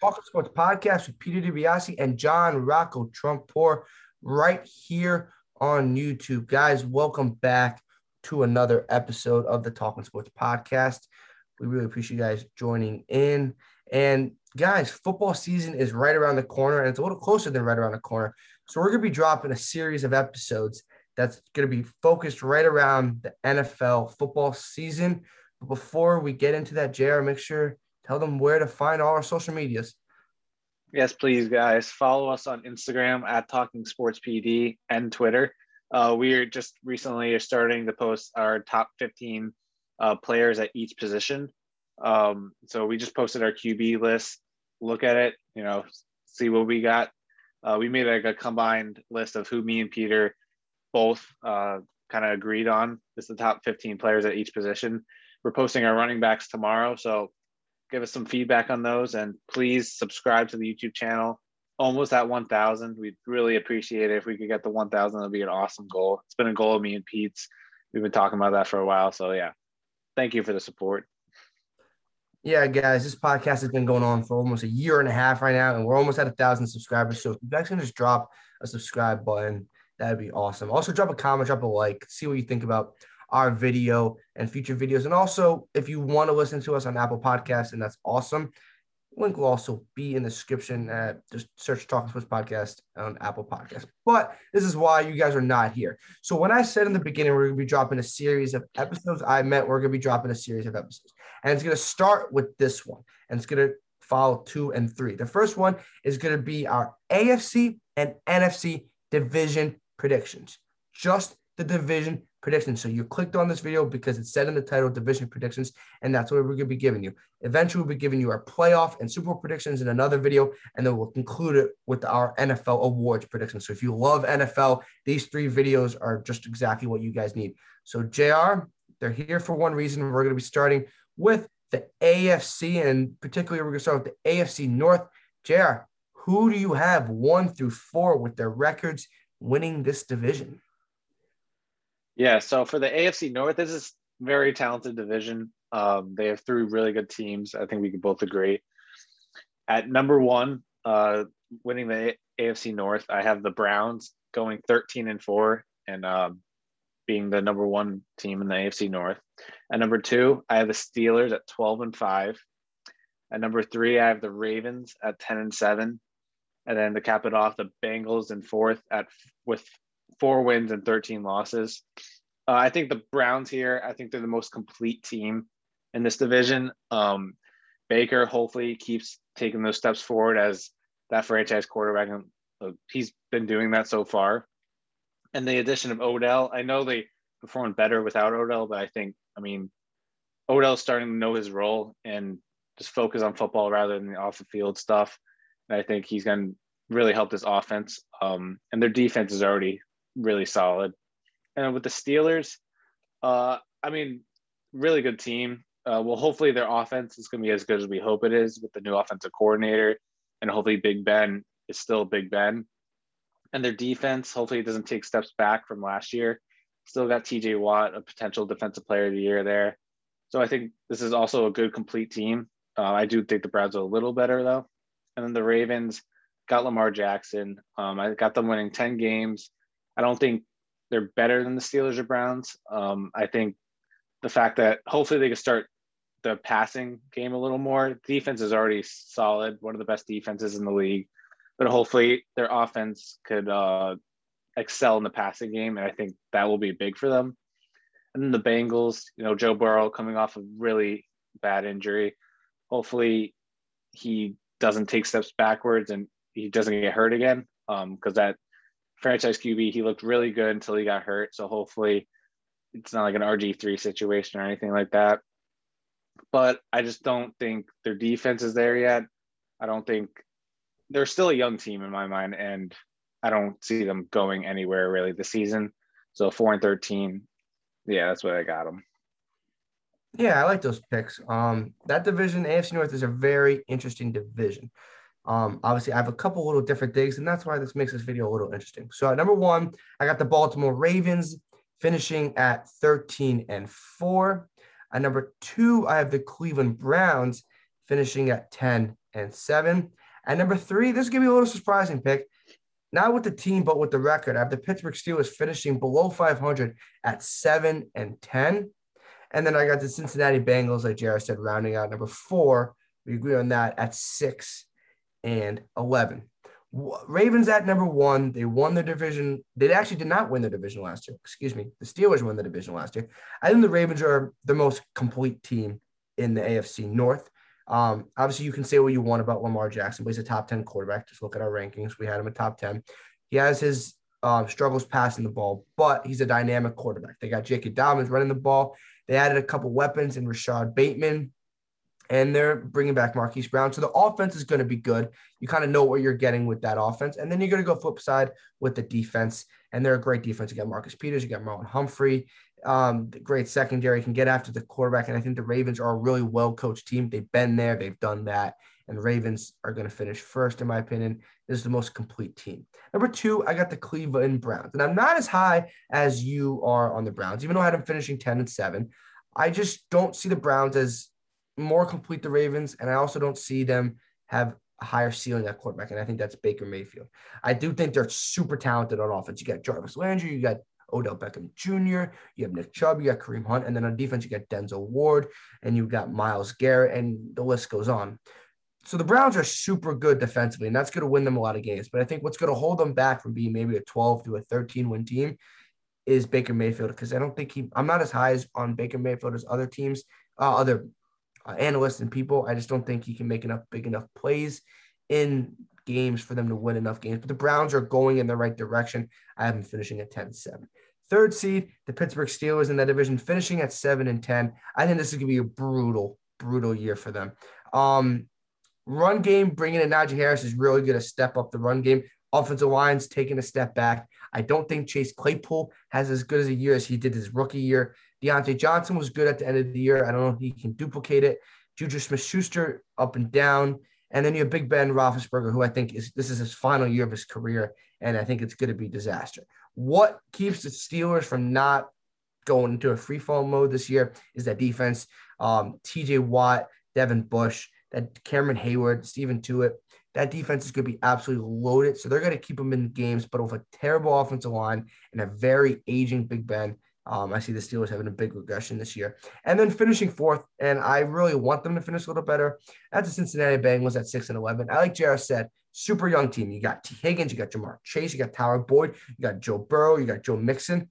Talking Sports podcast with Peter DiBiasi and John Rocco Trumpbour right here on YouTube. Guys, welcome back to another episode of the Talking Sports podcast. We really appreciate you guys joining in. And guys, football season is right around the corner, and it's a little closer than right around the corner. So we're going to be dropping a series of episodes that's going to be focused right around the NFL football season. But before we get into that, JR, make sure tell them where to find all our social medias. Yes, please, guys. Follow us on Instagram at Talking Sports PD and Twitter. Uh, we are just recently starting to post our top 15 uh, players at each position. Um, so we just posted our QB list. Look at it, you know, see what we got. Uh, we made like a combined list of who me and Peter both uh, kind of agreed on is the top 15 players at each position. We're posting our running backs tomorrow, so give us some feedback on those and please subscribe to the YouTube channel. Almost at 1,000. We'd really appreciate it if we could get the 1,000. That'd be an awesome goal. It's been a goal of me and Pete's. We've been talking about that for a while. So, yeah, thank you for the support. Yeah, guys, this podcast has been going on for almost a year and a half right now, and we're almost at a thousand subscribers. So if you guys can just drop a subscribe button, that'd be awesome. Also, drop a comment, drop a like, see what you think about our video and future videos. And also, if you want to listen to us on Apple Podcasts, and that's awesome, link will also be in the description. Just search Talking Sports Podcast on Apple Podcasts. But this is why you guys are not here. So when I said in the beginning we're going to be dropping a series of episodes, I meant we're going to be dropping a series of episodes, and it's going to start with this one, and it's going to follow two and three. The first one is going to be our AFC and NFC division predictions. Just the division predictions. So you clicked on this video because it said in the title division predictions, and that's what we're going to be giving you. Eventually, we'll be giving you our playoff and Super Bowl predictions in another video, and then we'll conclude it with our NFL awards predictions. So if you love NFL, these three videos are just exactly what you guys need. So JR, they're here for one reason. We're going to be starting with the AFC, and particularly we're going to start with the AFC North. JR, who do you have one through four with their records winning this division? Yeah, so for the AFC North, this is very talented division. Um, they have three really good teams. I think we can both agree. At number one, uh, winning the AFC North, I have the Browns going 13 and four and um, being the number one team in the AFC North. At number two, I have the Steelers at 12 and five. At number three, I have the Ravens at 10 and seven. And then to cap it off, the Bengals in fourth at with four wins and 13 losses. Uh, I think the Browns here, I think they're the most complete team in this division. Um, Baker hopefully keeps taking those steps forward as that franchise quarterback. And uh, he's been doing that so far. And the addition of Odell, I know they performed better without Odell, but I think, I mean, Odell's starting to know his role and just focus on football rather than the off the field stuff. And I think he's going to really help this offense. Um, and their defense is already really solid. And with the Steelers, uh, I mean, really good team. Uh, well, hopefully their offense is going to be as good as we hope it is with the new offensive coordinator, and hopefully Big Ben is still Big Ben. And their defense, hopefully, it doesn't take steps back from last year. Still got T.J. Watt, a potential defensive player of the year there. So I think this is also a good complete team. Uh, I do think the Browns are a little better though. And then the Ravens got Lamar Jackson. Um, I got them winning ten games. I don't think they're better than the Steelers or Browns. Um, I think the fact that hopefully they can start the passing game a little more. Defense is already solid, one of the best defenses in the league, but hopefully their offense could uh, excel in the passing game, and I think that will be big for them. And then the Bengals, you know, Joe Burrow coming off a really bad injury. Hopefully, he doesn't take steps backwards and he doesn't get hurt again. Because um, that franchise QB. He looked really good until he got hurt. So hopefully it's not like an RG3 situation or anything like that. But I just don't think their defense is there yet. I don't think they're still a young team in my mind, and I don't see them going anywhere really this season. So four and thirteen, yeah, that's what I got them. Yeah, I like those picks. Um, that division, AFC North, is a very interesting division. Um, obviously, I have a couple little different things, and that's why this makes this video a little interesting. So, number one, I got the Baltimore Ravens finishing at 13 and 4. At number two, I have the Cleveland Browns finishing at 10 and 7. And number three, this is going to be a little surprising pick. Not with the team, but with the record. I have the Pittsburgh Steelers finishing below 500 at 7 and 10. And then I got the Cincinnati Bengals, like Jared said, rounding out number four. We agree on that at 6 and 11. Ravens at number one. They won the division. They actually did not win the division last year. Excuse me. The Steelers won the division last year. I think the Ravens are the most complete team in the AFC North. Um, obviously, you can say what you want about Lamar Jackson, but he's a top 10 quarterback. Just look at our rankings. We had him a top 10. He has his uh, struggles passing the ball, but he's a dynamic quarterback. They got J.K. Dobbins running the ball. They added a couple weapons in Rashod Bateman, and they're bringing back Marquise Brown. So the offense is going to be good. You kind of know what you're getting with that offense. And then you're going to go flip side with the defense. And they're a great defense. You got Marcus Peters, you got Marlon Humphrey, um, great secondary, can get after the quarterback. And I think the Ravens are a really well coached team. They've been there, they've done that. And the Ravens are going to finish first, in my opinion. This is the most complete team. Number two, I got the Cleveland Browns. And I'm not as high as you are on the Browns, even though I had them finishing 10 and 7. I just don't see the Browns as more complete the Ravens. And I also don't see them have a higher ceiling at quarterback. And I think that's Baker Mayfield. I do think they're super talented on offense. You got Jarvis Landry, you got Odell Beckham Jr., you have Nick Chubb, you got Kareem Hunt, and then on defense, you got Denzel Ward, and you've got Myles Garrett, and the list goes on. So the Browns are super good defensively, and that's going to win them a lot of games. But I think what's going to hold them back from being maybe a 12 to a 13 win team is Baker Mayfield, because I don't think he, I'm not as high as on Baker Mayfield as other teams, uh, other uh, analysts and people. I just don't think he can make enough big enough plays in games for them to win enough games. But the Browns are going in the right direction. I have them finishing at 10 7. Third seed, the Pittsburgh Steelers in that division, finishing at 7 and 10. I think this is going to be a brutal, brutal year for them. Um, run game, bringing in Najee Harris is really going to step up the run game. Offensive line's taking a step back. I don't think Chase Claypool has as good as a year as he did his rookie year. Diontae Johnson was good at the end of the year. I don't know if he can duplicate it. Juju Smith Schuster up and down. And then you have Big Ben Roethlisberger, who I think is this is his final year of his career, and I think it's going to be disaster. What keeps the Steelers from not going into a free fall mode this year is that defense. Um, T.J. Watt, Devin Bush, that Cameron Heyward, Stephen Tuitt. That defense is going to be absolutely loaded. So they're going to keep them in games, but with a terrible offensive line and a very aging Big Ben. Um, I see the Steelers having a big regression this year. And then finishing fourth, and I really want them to finish a little better. That's the Cincinnati Bengals at 6 and 11. I like Jared said, super young team. You got Tee Higgins, you got Ja'Marr Chase, you got Tyler Boyd, you got Joe Burrow, you got Joe Mixon.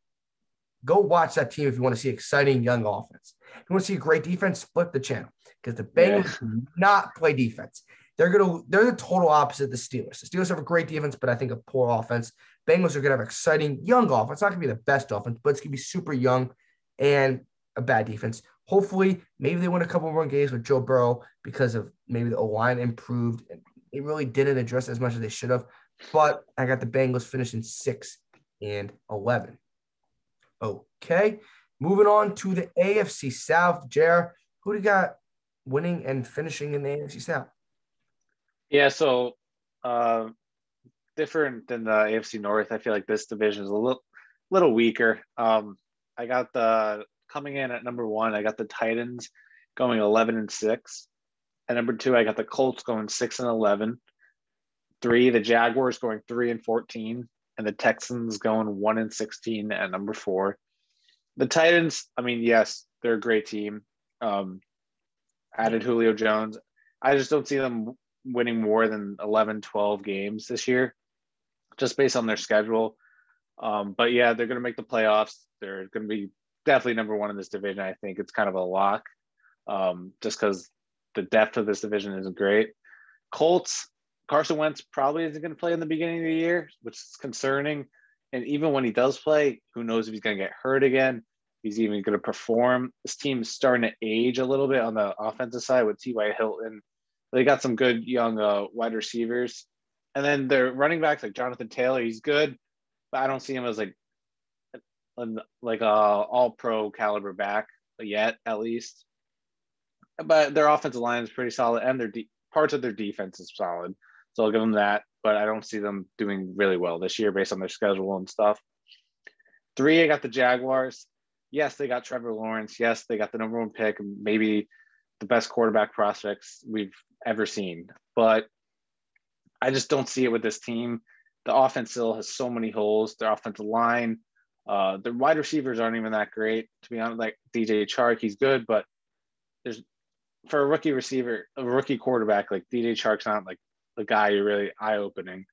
Go watch that team if you want to see exciting young offense. If you want to see a great defense, split the channel because the Bengals yeah. not play defense. They're gonna they're the total opposite of the Steelers. The Steelers have a great defense, but I think a poor offense. Bengals are gonna have exciting young offense. It's not gonna be the best offense, but it's gonna be super young and a bad defense. Hopefully, maybe they win a couple more games with Joe Burrow because of maybe the O line improved. And they really didn't address as much as they should have. But I got the Bengals finishing six and eleven. Okay, moving on to the AFC South. Jer, who do you got winning and finishing in the AFC South? Yeah, so uh, different than the AFC North. I feel like this division is a little little weaker. Um, I got the coming in at number one. I got the Titans going eleven and six. At number two, I got the Colts going six and eleven. Three, the Jaguars going three and fourteen, and the Texans going one and sixteen at number four. The Titans, I mean, yes, they're a great team. Um, added Julio Jones. I just don't see them winning more than 11, 12 games this year, just based on their schedule. Um, but yeah, they're going to make the playoffs. They're going to be definitely number one in this division. I think it's kind of a lock, um, just because the depth of this division isn't great. Colts, Carson Wentz probably isn't going to play in the beginning of the year, which is concerning. And even when he does play, who knows if he's going to get hurt again? He's even going to perform. This team is starting to age a little bit on the offensive side with T.Y. Hilton they got some good young uh, wide receivers, and then their running backs like Jonathan Taylor. He's good, but I don't see him as like like a all pro caliber back yet, at least. But their offensive line is pretty solid, and their de- parts of their defense is solid. So I'll give them that. But I don't see them doing really well this year based on their schedule and stuff. Three, I got the Jaguars. Yes, they got Trevor Lawrence. Yes, they got the number one pick. Maybe the best quarterback prospects we've ever seen. But I just don't see it with this team. The offense still has so many holes. Their offensive line, uh, the wide receivers aren't even that great, to be honest. Like DJ Chark, he's good, but there's for a rookie receiver, a rookie quarterback, like DJ Chark's not like the guy you're really eye opening.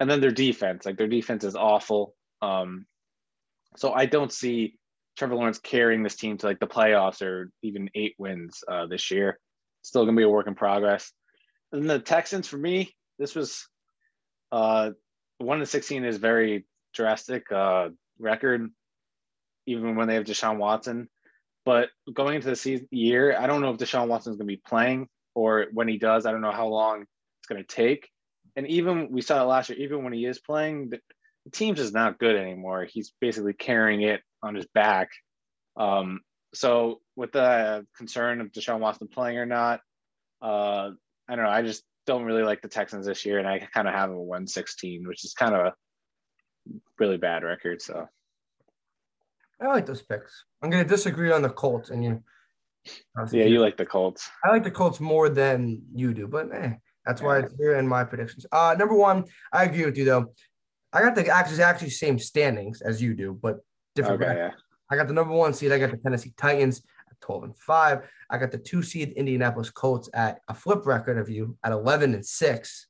And then their defense, like their defense is awful. Um, so I don't see Trevor Lawrence carrying this team to like the playoffs or even eight wins uh, this year. Still gonna be a work in progress. And the Texans, for me, this was uh, one to sixteen is very drastic uh, record, even when they have Deshaun Watson. But going into the season year, I don't know if Deshaun Watson is going to be playing or when he does, I don't know how long it's going to take. And even we saw it last year, even when he is playing, the, the team's is not good anymore. He's basically carrying it on his back. Um, so with the concern of Deshaun Watson playing or not, uh, I don't know. I just don't really like the Texans this year, and I kind of have a 116, which is kind of a really bad record. So I like those picks. I'm going to disagree on the Colts, and you. Yeah, you like the Colts. I like the Colts more than you do, but eh, that's why it's here in my predictions. Uh, number one, I agree with you though. I got the actually actually same standings as you do, but different. Okay, yeah. I got the number one seed. I got the Tennessee Titans 12 and 5. I got the two seed Indianapolis Colts at a flip record of you at 11 and 6.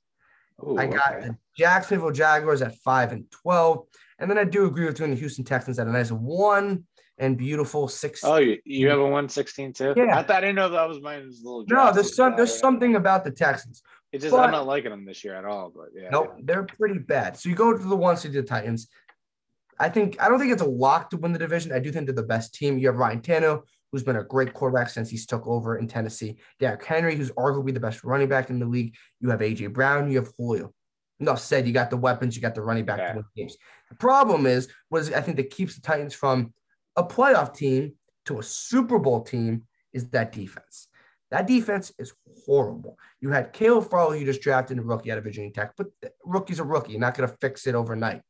Ooh, I got okay. the Jacksonville Jaguars at 5 and 12. And then I do agree with doing the Houston Texans at a nice one and beautiful six. Oh, you, you have a 116 too? Yeah. I, thought, I didn't know that was mine. little no, there's some there's uh, something about the Texans. It's just but, I'm not liking them this year at all. But yeah. Nope, they're pretty bad. So you go to the one seed the Titans. I think I don't think it's a lock to win the division. I do think they're the best team. You have Ryan Tannehill, who's been a great quarterback since he's took over in Tennessee. Derrick Henry, who's arguably the best running back in the league. You have AJ Brown. You have Julio. Enough said. You got the weapons. You got the running back yeah. to win games. The problem is, was I think that keeps the Titans from a playoff team to a Super Bowl team is that defense. That defense is horrible. You had Caleb Farley, you just drafted a rookie out of Virginia Tech, but rookie's a rookie. You're not going to fix it overnight.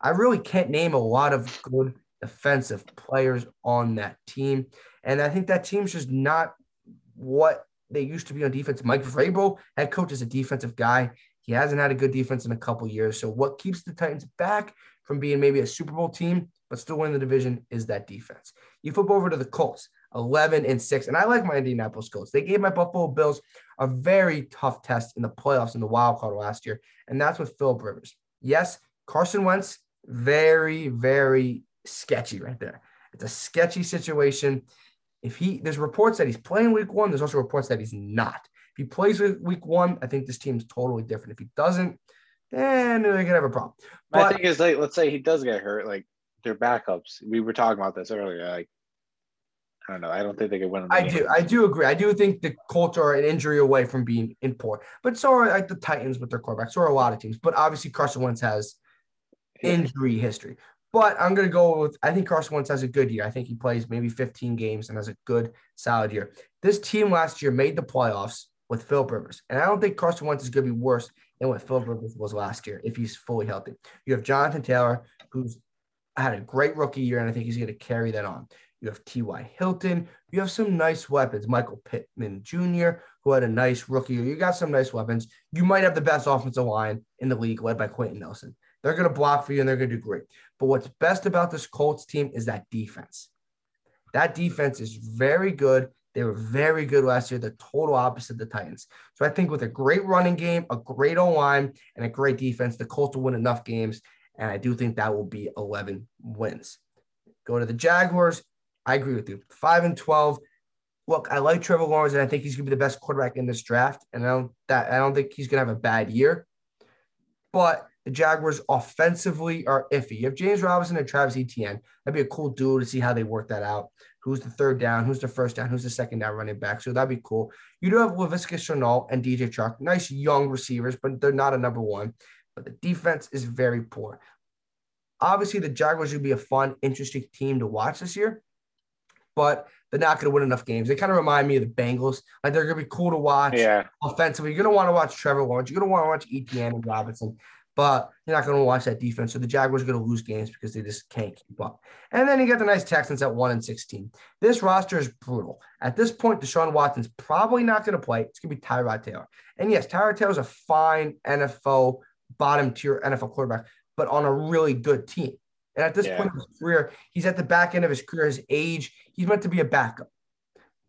I really can't name a lot of good defensive players on that team. And I think that team's just not what they used to be on defense. Mike Vrabel, head coach, is a defensive guy. He hasn't had a good defense in a couple years. So what keeps the Titans back from being maybe a Super Bowl team, but still winning the division is that defense. You flip over to the Colts, 11 and 6. And I like my Indianapolis Colts. They gave my Buffalo Bills a very tough test in the playoffs in the wild card last year. And that's with Philip Rivers. Yes, Carson Wentz very, very sketchy right there. It's a sketchy situation. If he there's reports that he's playing week one, there's also reports that he's not. If he plays week one, I think this team's totally different. If he doesn't, then they're gonna have a problem. But My thing is like let's say he does get hurt, like their backups. We were talking about this earlier. Like I don't know. I don't think they could win. I do. I do agree. I do think the Colts are an injury away from being in poor, but so are like the Titans with their quarterback. So are a lot of teams. But obviously, Carson Wentz has injury history. But I'm going to go with, I think Carson Wentz has a good year. I think he plays maybe 15 games and has a good, solid year. This team last year made the playoffs with Philip Rivers. And I don't think Carson Wentz is going to be worse than what Philip Rivers was last year if he's fully healthy. You have Jonathan Taylor, who's had a great rookie year, and I think he's going to carry that on. You have T.Y. Hilton. You have some nice weapons. Michael Pittman Jr., who had a nice rookie year. You got some nice weapons. You might have the best offensive line in the league, led by Quenton Nelson. They're going to block for you and they're going to do great. But what's best about this Colts team is that defense. That defense is very good. They were very good last year, the total opposite of the Titans. So I think with a great running game, a great O line, and a great defense, the Colts will win enough games. And I do think that will be 11 wins. Go to the Jaguars. I agree with you. 5 and 12. Look, I like Trevor Lawrence, and I think he's going to be the best quarterback in this draft. And I don't that I don't think he's going to have a bad year. But the Jaguars offensively are iffy. You have James Robinson and Travis Etienne. That'd be a cool duo to see how they work that out. Who's the third down? Who's the first down? Who's the second down running back? So that'd be cool. You do have Laviska Shenault and DJ Chark, nice young receivers, but they're not a number one. But the defense is very poor. Obviously, the Jaguars would be a fun, interesting team to watch this year, but they're not going to win enough games. They kind of remind me of the Bengals. Like they're going to be cool to watch. Yeah. Offensively, you're going to want to watch Trevor Lawrence. You're going to want to watch Etienne and Robinson but you're not going to watch that defense. So the Jaguars are going to lose games because they just can't keep up. And then you get the nice Texans at 1 and 16. This roster is brutal. At this point, Deshaun Watson's probably not going to play. It's going to be Tyrod Taylor. And yes, Tyrod Taylor's a fine NFL bottom tier NFL quarterback, but on a really good team. And at this yeah. point in his career, he's at the back end of his career, his age, he's meant to be a backup.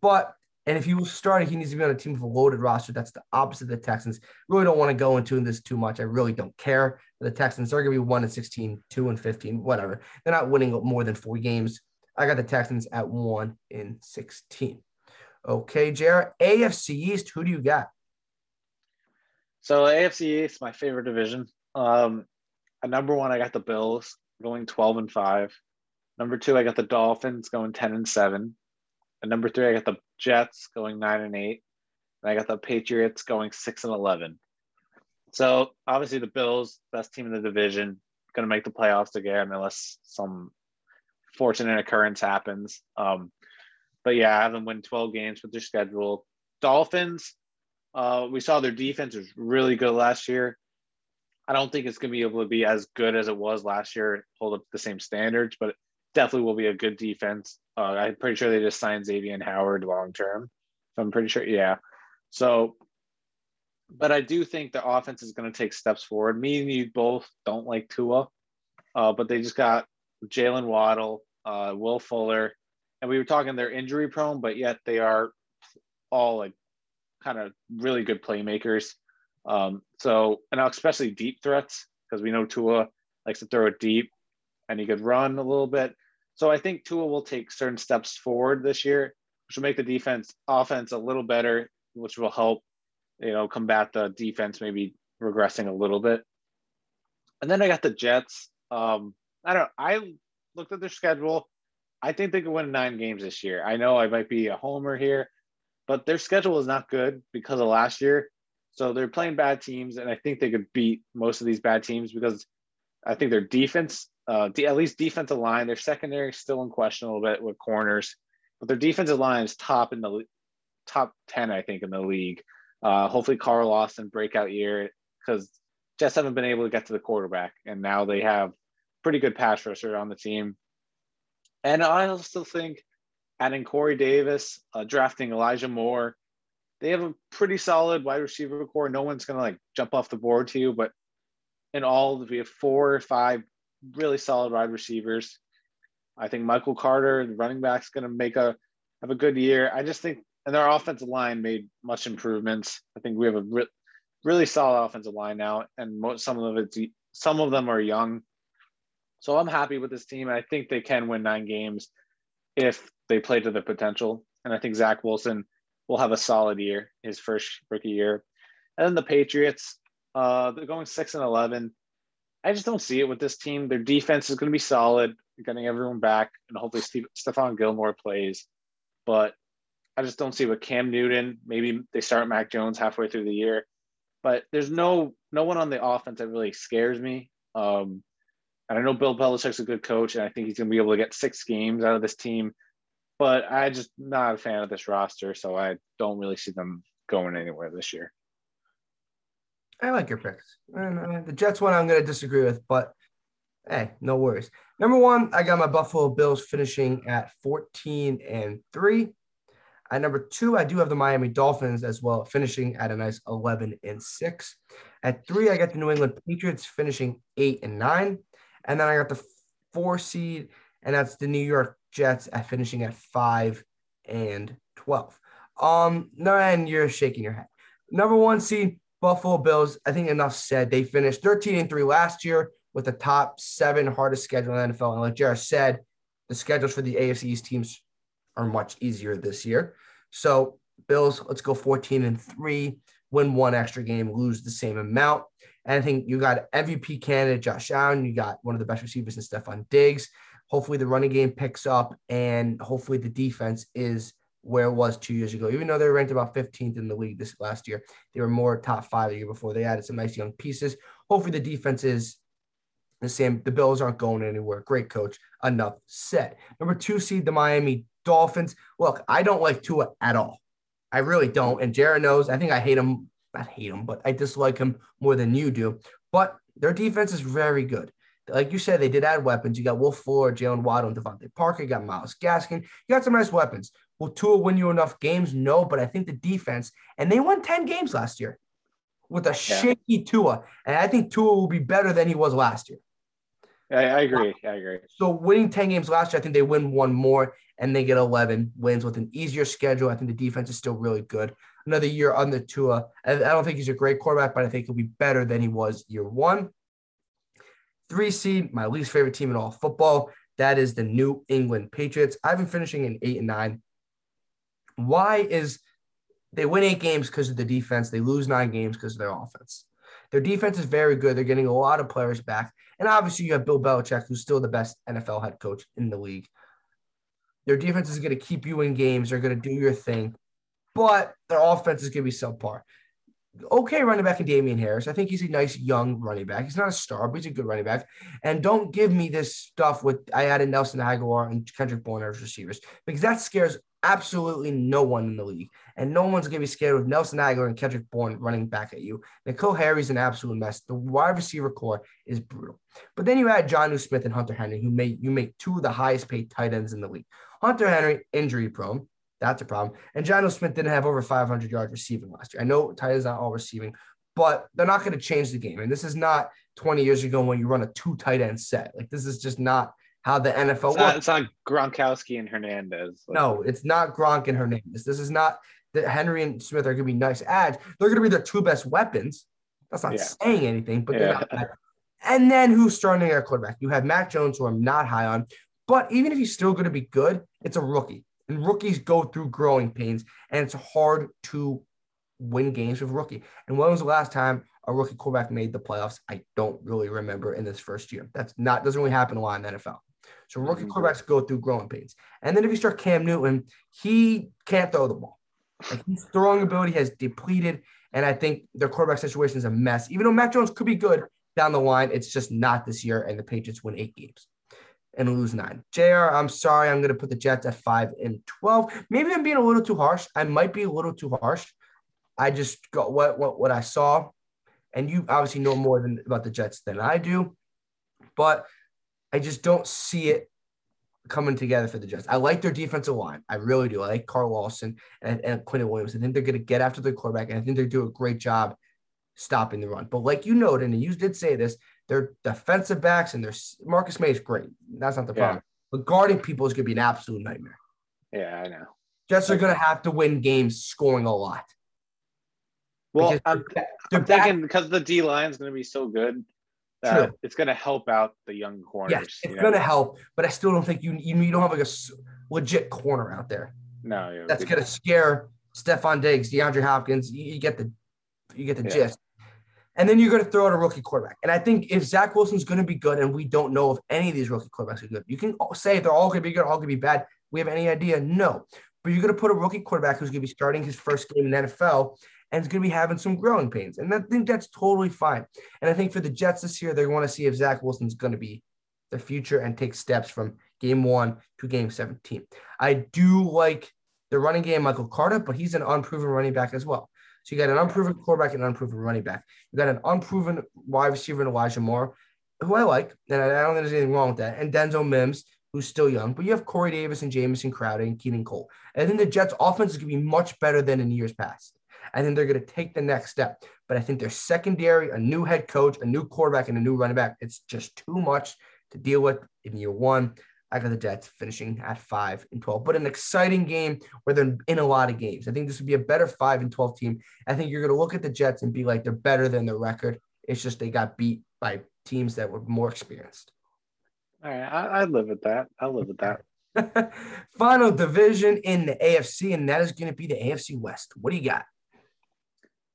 But and if he was starting, he needs to be on a team with a loaded roster. That's the opposite of the Texans. Really don't want to go into this too much. I really don't care. for The Texans are going to be 1 and 16, 2 and 15, whatever. They're not winning more than four games. I got the Texans at 1 in 16. Okay, Jared. AFC East, who do you got? So AFC East, my favorite division. Um, at number one, I got the Bills going 12 and 5. Number two, I got the Dolphins going 10 and 7. And number three, I got the Jets going nine and eight. And I got the Patriots going six and eleven. So obviously the Bills, best team in the division, going to make the playoffs again unless some fortunate occurrence happens. Um, but yeah, I have them win 12 games with their schedule. Dolphins, uh, we saw their defense was really good last year. I don't think it's going to be able to be as good as it was last year, hold up the same standards, but definitely will be a good defense. Uh, I'm pretty sure they just signed Xavier Howard long term. So I'm pretty sure, yeah. So, but I do think the offense is going to take steps forward. Me and you both don't like Tua, uh, but they just got Jaylen Waddle, uh, Will Fuller, and we were talking they're injury prone, but yet they are all like kind of really good playmakers. Um, so, and especially deep threats because we know Tua likes to throw it deep and he could run a little bit. So I think Tua will take certain steps forward this year, which will make the defense offense a little better, which will help, you know, combat the defense maybe regressing a little bit. And then I got the Jets. Um, I don't I looked at their schedule. I think they could win nine games this year. I know I might be a homer here, but their schedule is not good because of last year. So they're playing bad teams, and I think they could beat most of these bad teams because I think their defense uh, at least defensive line. Their secondary is still in question a little bit with corners, but their defensive line is top in the top 10, I think, in the league. Uh, hopefully, Carl Lawson breakout year because Jets haven't been able to get to the quarterback, and now they have pretty good pass rusher on the team. And I also think adding Corey Davis, uh, drafting Elijah Moore, they have a pretty solid wide receiver core. No one's gonna like jump off the board to you, but in all, we have four or five really solid wide receivers. I think Michael Carter, the running back's going to make a have a good year. I just think, and their offensive line made much improvements. I think we have a re- really solid offensive line now, and most, some of it's some of them are young. So I'm happy with this team. I think they can win nine games if they play to their potential. And I think Zach Wilson will have a solid year, his first rookie year. And then the Patriots, uh, they're going six and eleven. I just don't see it with this team. Their defense is going to be solid, getting everyone back, and hopefully Steve, Stephon Gilmore plays. But I just don't see with Cam Newton. Maybe they start Mac Jones halfway through the year, but there's no no one on the offense that really scares me. Um, and I know Bill Belichick's a good coach, and I think he's going to be able to get six games out of this team. But I just not a fan of this roster, so I don't really see them going anywhere this year. I like your picks. The Jets one I'm going to disagree with, but hey, no worries. Number one, I got my Buffalo Bills finishing at 14 and three. At number two, I do have the Miami Dolphins as well, finishing at a nice 11 and six. At three, I got the New England Patriots finishing eight and nine. And then I got the four seed, and that's the New York Jets at finishing at five and 12. Um, no, and you're shaking your head. Number one seed, Buffalo Bills, I think enough said. They finished 13 and 3 last year with the top seven hardest schedule in the NFL. And like Jared said, the schedules for the AFC East teams are much easier this year. So, Bills, let's go 14 and 3, win one extra game, lose the same amount. And I think you got MVP candidate Josh Allen. You got one of the best receivers in Stefon Diggs. Hopefully, the running game picks up, and hopefully, the defense is where it was two years ago. Even though they were ranked about 15th in the league this last year, they were more top five the year before. They added some nice young pieces. Hopefully, the defense is the same. The Bills aren't going anywhere. Great coach. Enough said. Number two seed, the Miami Dolphins. Look, I don't like Tua at all. I really don't. And Jared knows. I think I hate him. Not hate him, but I dislike him more than you do. But Their defense is very good. Like you said, they did add weapons. You got Will Fuller, Jaylen Waddle, and DeVante Parker. You got Myles Gaskin. You got some nice weapons. Will Tua win you enough games? No, but I think the defense, and they won 10 games last year with a yeah. shaky Tua. And I think Tua will be better than he was last year. I, I agree. I agree. So winning 10 games last year, I think they win one more and they get 11 wins with an easier schedule. I think the defense is still really good. Another year under Tua. I, I don't think he's a great quarterback, but I think he'll be better than he was year one. Three seed, my least favorite team in all football. That is the New England Patriots. I've been finishing in eight and nine. Why is they win eight games because of the defense? They lose nine games because of their offense. Their defense is very good. They're getting a lot of players back. And obviously, you have Bill Belichick, who's still the best NFL head coach in the league. Their defense is going to keep you in games. They're going to do your thing, but their offense is going to be subpar. Okay, running back and Damien Harris. I think he's a nice young running back. He's not a star, but he's a good running back. And don't give me this stuff with I added Nelson Agholor and Kendrick Bourne as receivers because that scares absolutely no one in the league. And no one's going to be scared of Nelson Agholor and Kendrick Bourne running back at you. N'Keal Harry's an absolute mess. The wide receiver core is brutal. But then you add Jonnu Smith and Hunter Henry, who make you make two of the highest paid tight ends in the league. Hunter Henry, injury prone. That's a problem. And Jonnu Smith didn't have over 500 yards receiving last year. I know tight ends not all receiving, but they're not going to change the game. And this is not 20 years ago when you run a two tight end set. Like this is just not how the NFL it's works. Not, it's not Gronkowski and Hernandez. No, it's not Gronk and Hernandez. This is not that Henry and Smith are going to be nice ads. They're going to be their two best weapons. That's not yeah. saying anything, but they're not bad. And then who's starting at quarterback? You have Mac Jones, who I'm not high on, but even if he's still going to be good, it's a rookie. And rookies go through growing pains, and it's hard to win games with rookie. And when was the last time a rookie quarterback made the playoffs? I don't really remember in this first year. That's not doesn't really happen a lot in the NFL. So rookie mm-hmm. quarterbacks go through growing pains. And then if you start Cam Newton, he can't throw the ball. Like his throwing ability has depleted. And I think their quarterback situation is a mess. Even though Mac Jones could be good down the line, it's just not this year. And the Patriots win eight games and lose nine. JR, I'm sorry. I'm going to put the Jets at five and 12. Maybe I'm being a little too harsh. I might be a little too harsh. I just got what, what, what I saw. And you obviously know more than about the Jets than I do. But I just don't see it coming together for the Jets. I like their defensive line. I really do. I like Carl Lawson and, and Quinnen Williams. I think they're going to get after the quarterback, and I think they do a great job stopping the run. But like you noted, and you did say this, their defensive backs and their Marcus Maye is great. That's not the yeah. problem. But guarding people is going to be an absolute nightmare. Yeah, I know. Jets are going to have to win games scoring a lot. Well, I'm, I'm thinking because the D line is going to be so good, True. it's going to help out the young corners. Yes, it's going to help, but I still don't think you you, you don't have like a legit corner out there. No, yeah, that's going to scare Stefon Diggs, DeAndre Hopkins. You, you get the you get the yeah. gist. And then you're going to throw out a rookie quarterback. And I think if Zach Wilson's going to be good, and we don't know if any of these rookie quarterbacks are good, you can say they're all going to be good, all going to be bad. We have any idea? No. But you're going to put a rookie quarterback who's going to be starting his first game in the NFL and is going to be having some growing pains. And I think that's totally fine. And I think for the Jets this year, they want to see if Zach Wilson's going to be the future and take steps from game one to game 17. I do like the running game, Michael Carter, but he's an unproven running back as well. So you got an unproven quarterback and an unproven running back. You got an unproven wide receiver in Elijah Moore, who I like, and I don't think there's anything wrong with that. And Denzel Mims, who's still young, but you have Corey Davis and Jamison Crowder and Keelan Cole. And I think the Jets' offense is going to be much better than in years past. I think they're going to take the next step. But I think their secondary, a new head coach, a new quarterback, and a new running back, it's just too much to deal with in year one. I got the Jets finishing at five and 12, but an exciting game where they're in a lot of games. I think this would be a better five and 12 team. I think you're going to look at the Jets and be like, they're better than their record. It's just they got beat by teams that were more experienced. All right. I, I live with that. I live with that. Final division in the AFC, and that is going to be the AFC West. What do you got?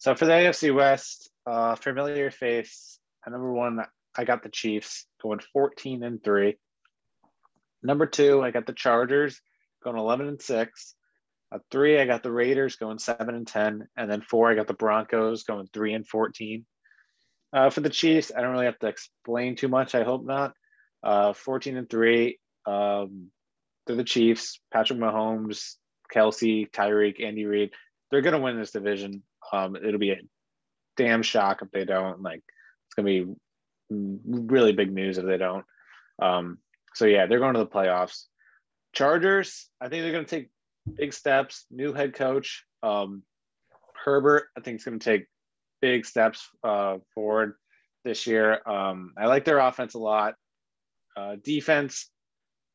So for the AFC West, uh, familiar face, number one, I got the Chiefs going 14 and three. Number two, I got the Chargers going 11 and six. At three, I got the Raiders going seven and 10. And then four, I got the Broncos going three and 14. Uh, for the Chiefs, I don't really have to explain too much. I hope not. Uh, 14 and three. Um, they're the Chiefs, Patrick Mahomes, Kelce, Tyreek, Andy Reid. They're going to win this division. Um, it'll be a damn shock if they don't. Like, it's going to be really big news if they don't. Um, so yeah, they're going to the playoffs. Chargers, I think they're going to take big steps. New head coach um, Herbert, I think is going to take big steps uh, forward this year. Um, I like their offense a lot. Uh, defense,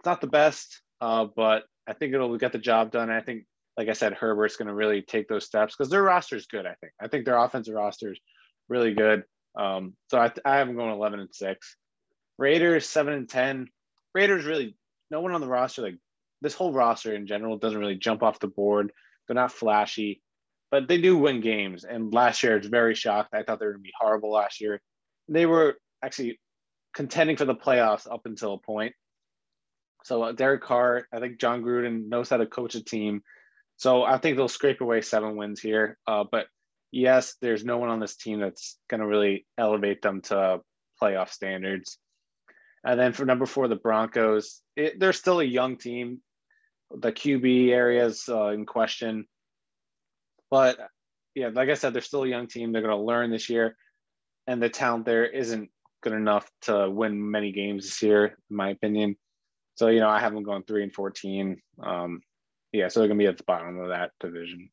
it's not the best, uh, but I think it'll get the job done. I think, like I said, Herbert's going to really take those steps because their roster is good. I think. I think their offensive roster is really good. Um, so I, I have them going 11 and six. Raiders seven and ten. Raiders really no one on the roster like this whole roster in general doesn't really jump off the board. They're not flashy, but they do win games. And last year, it's very shocked. I thought they were going to be horrible last year. They were actually contending for the playoffs up until a point. So uh, Derek Carr, I think Jon Gruden knows how to coach a team. So I think they'll scrape away seven wins here. Uh, but yes, there's no one on this team that's going to really elevate them to playoff standards. And then for number four, the Broncos, it, they're still a young team. The QB areas uh, in question. But yeah, like I said, they're still a young team. They're going to learn this year. And the talent there isn't good enough to win many games this year, in my opinion. So, you know, I have them going three and 14. Um, yeah, so they're to be at the bottom of that division.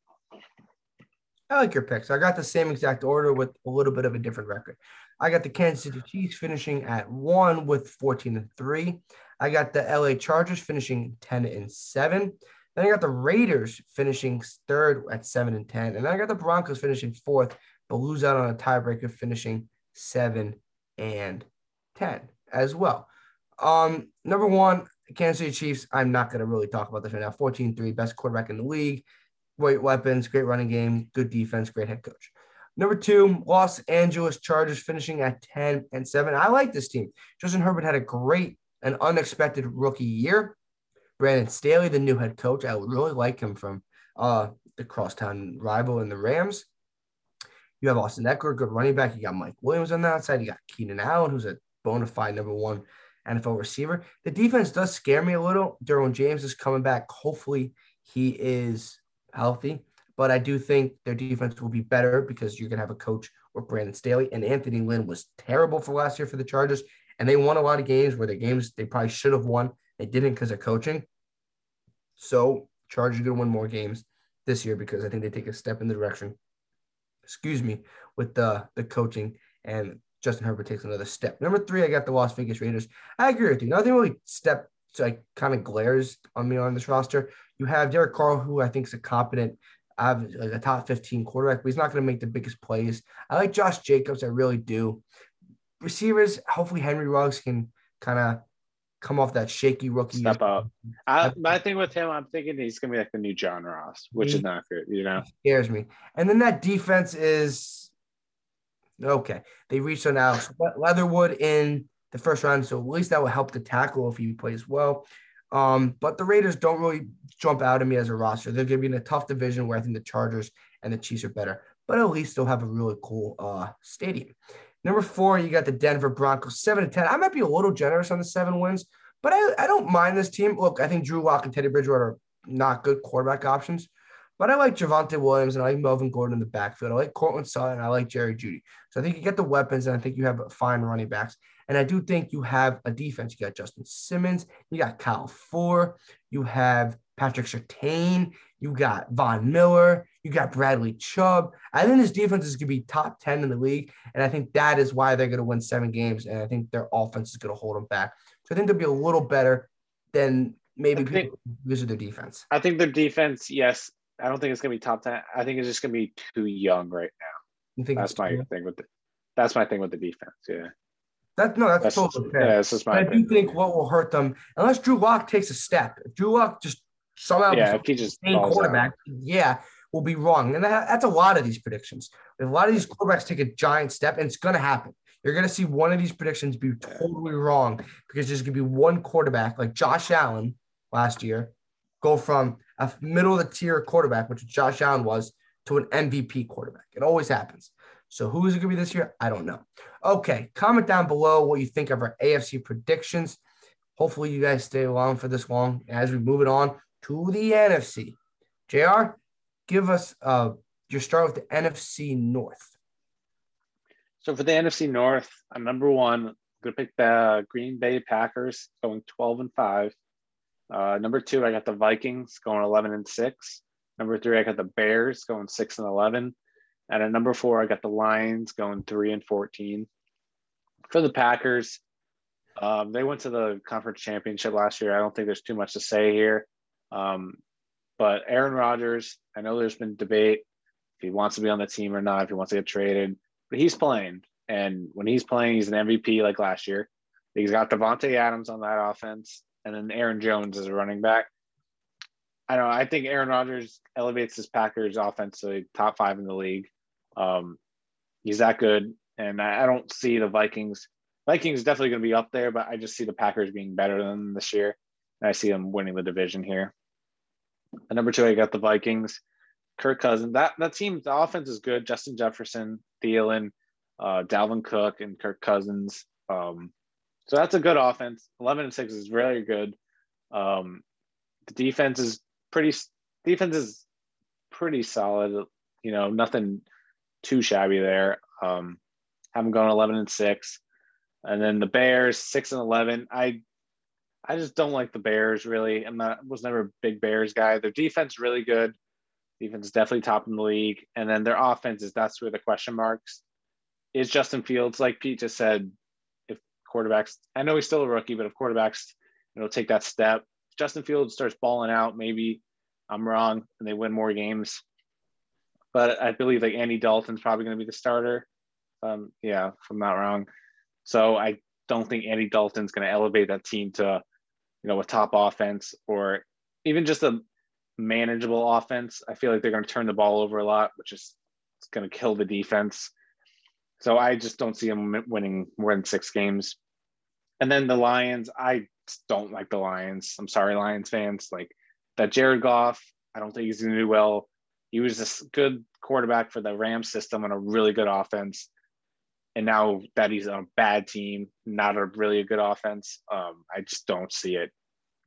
I like your picks. I got the same exact order with a little bit of a different record. I got the Kansas City Chiefs finishing at one with 14 and three. I got the LA Chargers finishing 10 and seven. Then I got the Raiders finishing third at seven and 10. And then I got the Broncos finishing fourth, but lose out on a tiebreaker finishing seven and 10 as well. Um, number one, Kansas City Chiefs. I'm not going to really talk about this right now. 14 3, best quarterback in the league great weapons, great running game, good defense, great head coach. Number two, Los Angeles Chargers finishing at 10 and 7. I like this team. Justin Herbert had a great and unexpected rookie year. Brandon Staley, the new head coach, I really like him from uh, the crosstown rival in the Rams. You have Austin Ekeler, good running back. You got Mike Williams on the outside. You got Keenan Allen, who's a bona fide number one NFL receiver. The defense does scare me a little. Derwin James is coming back. Hopefully, he is healthy. But I do think their defense will be better because you're going to have a coach with Brandon Staley. And Anthony Lynn was terrible for last year for the Chargers. And they won a lot of games where the games they probably should have won. They didn't because of coaching. So Chargers going to win more games this year because I think they take a step in the direction, excuse me, with the, the coaching and Justin Herbert takes another step. Number three, I got the Las Vegas Raiders. I agree with you. Nothing really step like kind of glares on me on this roster. You have Derek Carr, who I think is a competent, have like a top 15 quarterback, but he's not going to make the biggest plays. I like Josh Jacobs, I really do. Receivers, hopefully Henry Ruggs can kind of come off that shaky rookie. Step up. I, my thing with him, I'm thinking he's gonna be like the new John Ross, which he, is not good, you know. Scares me. And then that defense is okay. They reached on Alex Leatherwood in the first round. So at least that will help the tackle if he plays well. Um, but the Raiders don't really jump out at me as a roster. They're going to be in a tough division where I think the Chargers and the Chiefs are better, but at least they'll have a really cool uh, stadium. Number four, you got the Denver Broncos, seven to 10. I might be a little generous on the seven wins, but I, I don't mind this team. Look, I think Drew Lock and Teddy Bridgewater are not good quarterback options, but I like Javonte Williams and I like Melvin Gordon in the backfield. I like Courtland Sutton. I like Jerry Jeudy. So I think you get the weapons and I think you have fine running backs. And I do think you have a defense. You got Justin Simmons, you got Kyle Fuller, you have Patrick Surtain, you got Von Miller, you got Bradley Chubb. I think this defense is going to be top 10 in the league. And I think that is why they're going to win seven games. And I think their offense is going to hold them back. So I think they'll be a little better than maybe think, people because of their defense. I think their defense, yes. I don't think it's going to be top 10. I think it's just going to be too young right now. You think that's my thing with the, that's my thing with the defense. Yeah. That no, that's, that's totally fair. Yeah, this is my. I do think what will hurt them, unless Drew Lock takes a step. If Drew Lock just somehow yeah, if he just quarterback, out. yeah, will be wrong. And that, that's a lot of these predictions. If a lot of these quarterbacks take a giant step, and it's going to happen. You're going to see one of these predictions be totally wrong because there's going to be one quarterback like Josh Allen last year go from a middle of the tier quarterback, which Josh Allen was, to an MVP quarterback. It always happens. So who is it going to be this year? I don't know. Okay, comment down below what you think of our AFC predictions. Hopefully, you guys stay along for this long as we move it on to the NFC. JR, give us uh, your start with the NFC North. So for the NFC North, I'm number one. I'm gonna pick the Green Bay Packers going 12 and five. Uh, number two, I got the Vikings going 11 and six. Number three, I got the Bears going six and 11. And at number four, I got the Lions going three and 14. For the Packers, um, they went to the conference championship last year. I don't think there's too much to say here. Um, but Aaron Rodgers, I know there's been debate if he wants to be on the team or not, if he wants to get traded, but he's playing. And when he's playing, he's an MVP like last year. He's got Davante Adams on that offense, and then Aaron Jones as a running back. I don't know. I think Aaron Rodgers elevates his Packers offense to top five in the league. Um, he's that good, and I, I don't see the Vikings. Vikings definitely going to be up there, but I just see the Packers being better than this year, and I see them winning the division here. Number two, I got the Vikings. Kirk Cousins. That that team, the offense is good. Justin Jefferson, Thielen, uh, Dalvin Cook, and Kirk Cousins. Um, so that's a good offense. Eleven and six is really good. Um, the defense is pretty. Defense is pretty solid. You know, nothing too shabby there. Um, haven't gone eleven and six, and then the Bears six and eleven. I I just don't like the Bears really. I'm not was never a big Bears guy. Their defense really good. Defense is definitely top in the league. And then their offense is that's where the question marks. Is Justin Fields, like Pete just said, quarterbacks, I know he's still a rookie, but if quarterbacks, you know, take that step, Justin Fields starts balling out, maybe I'm wrong and they win more games. But I believe like Andy Dalton's probably going to be the starter. Um, yeah, if I'm not wrong. So I don't think Andy Dalton's going to elevate that team to, you know, a top offense or even just a manageable offense. I feel like they're going to turn the ball over a lot, which is going to kill the defense. So I just don't see them winning more than six games. And then the Lions, I don't like the Lions. I'm sorry, Lions fans. Like that Jared Goff, I don't think he's going to do well. He was a good quarterback for the Rams system and a really good offense. And now that he's on a bad team, not a really a good offense, um, I just don't see it.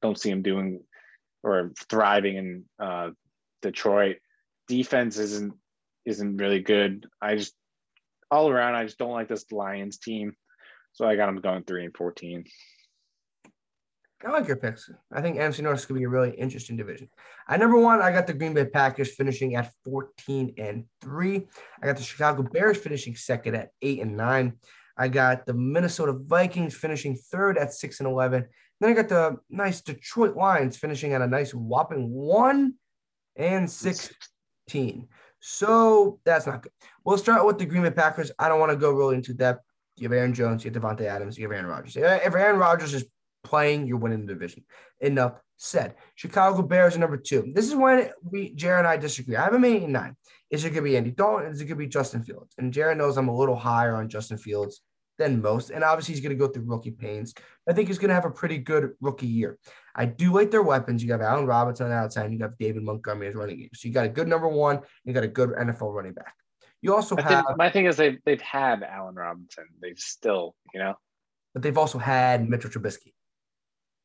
Don't see him doing or thriving in uh, Detroit. Defense isn't isn't really good. I just all around, I just don't like this Lions team. So I got them going three and fourteen. I like your picks. I think NFC North is going to be a really interesting division. At number one, I got the Green Bay Packers finishing at 14 and 3. I got the Chicago Bears finishing second at 8 and 9. I got the Minnesota Vikings finishing third at 6 and 11. Then I got the nice Detroit Lions finishing at a nice whopping 1 and 16. So that's not good. We'll start with the Green Bay Packers. I don't want to go really into depth. You have Aaron Jones, you have Davante Adams, you have Aaron Rodgers. If Aaron Rodgers is playing, you're winning the division. Enough said. Chicago Bears are number two. This is when we Jared and I disagree. I have a and nine. Is it gonna be Andy Dalton? Is it gonna be Justin Fields? And Jared knows I'm a little higher on Justin Fields than most. And obviously he's gonna go through rookie pains. I think he's gonna have a pretty good rookie year. I do like their weapons. You have Allen Robinson outside, and you have David Montgomery as running game. So you got a good number one, you got a good NFL running back. You also have my thing is they've they've had Allen Robinson. They've still, you know. but they've also had Mitchell Trubisky.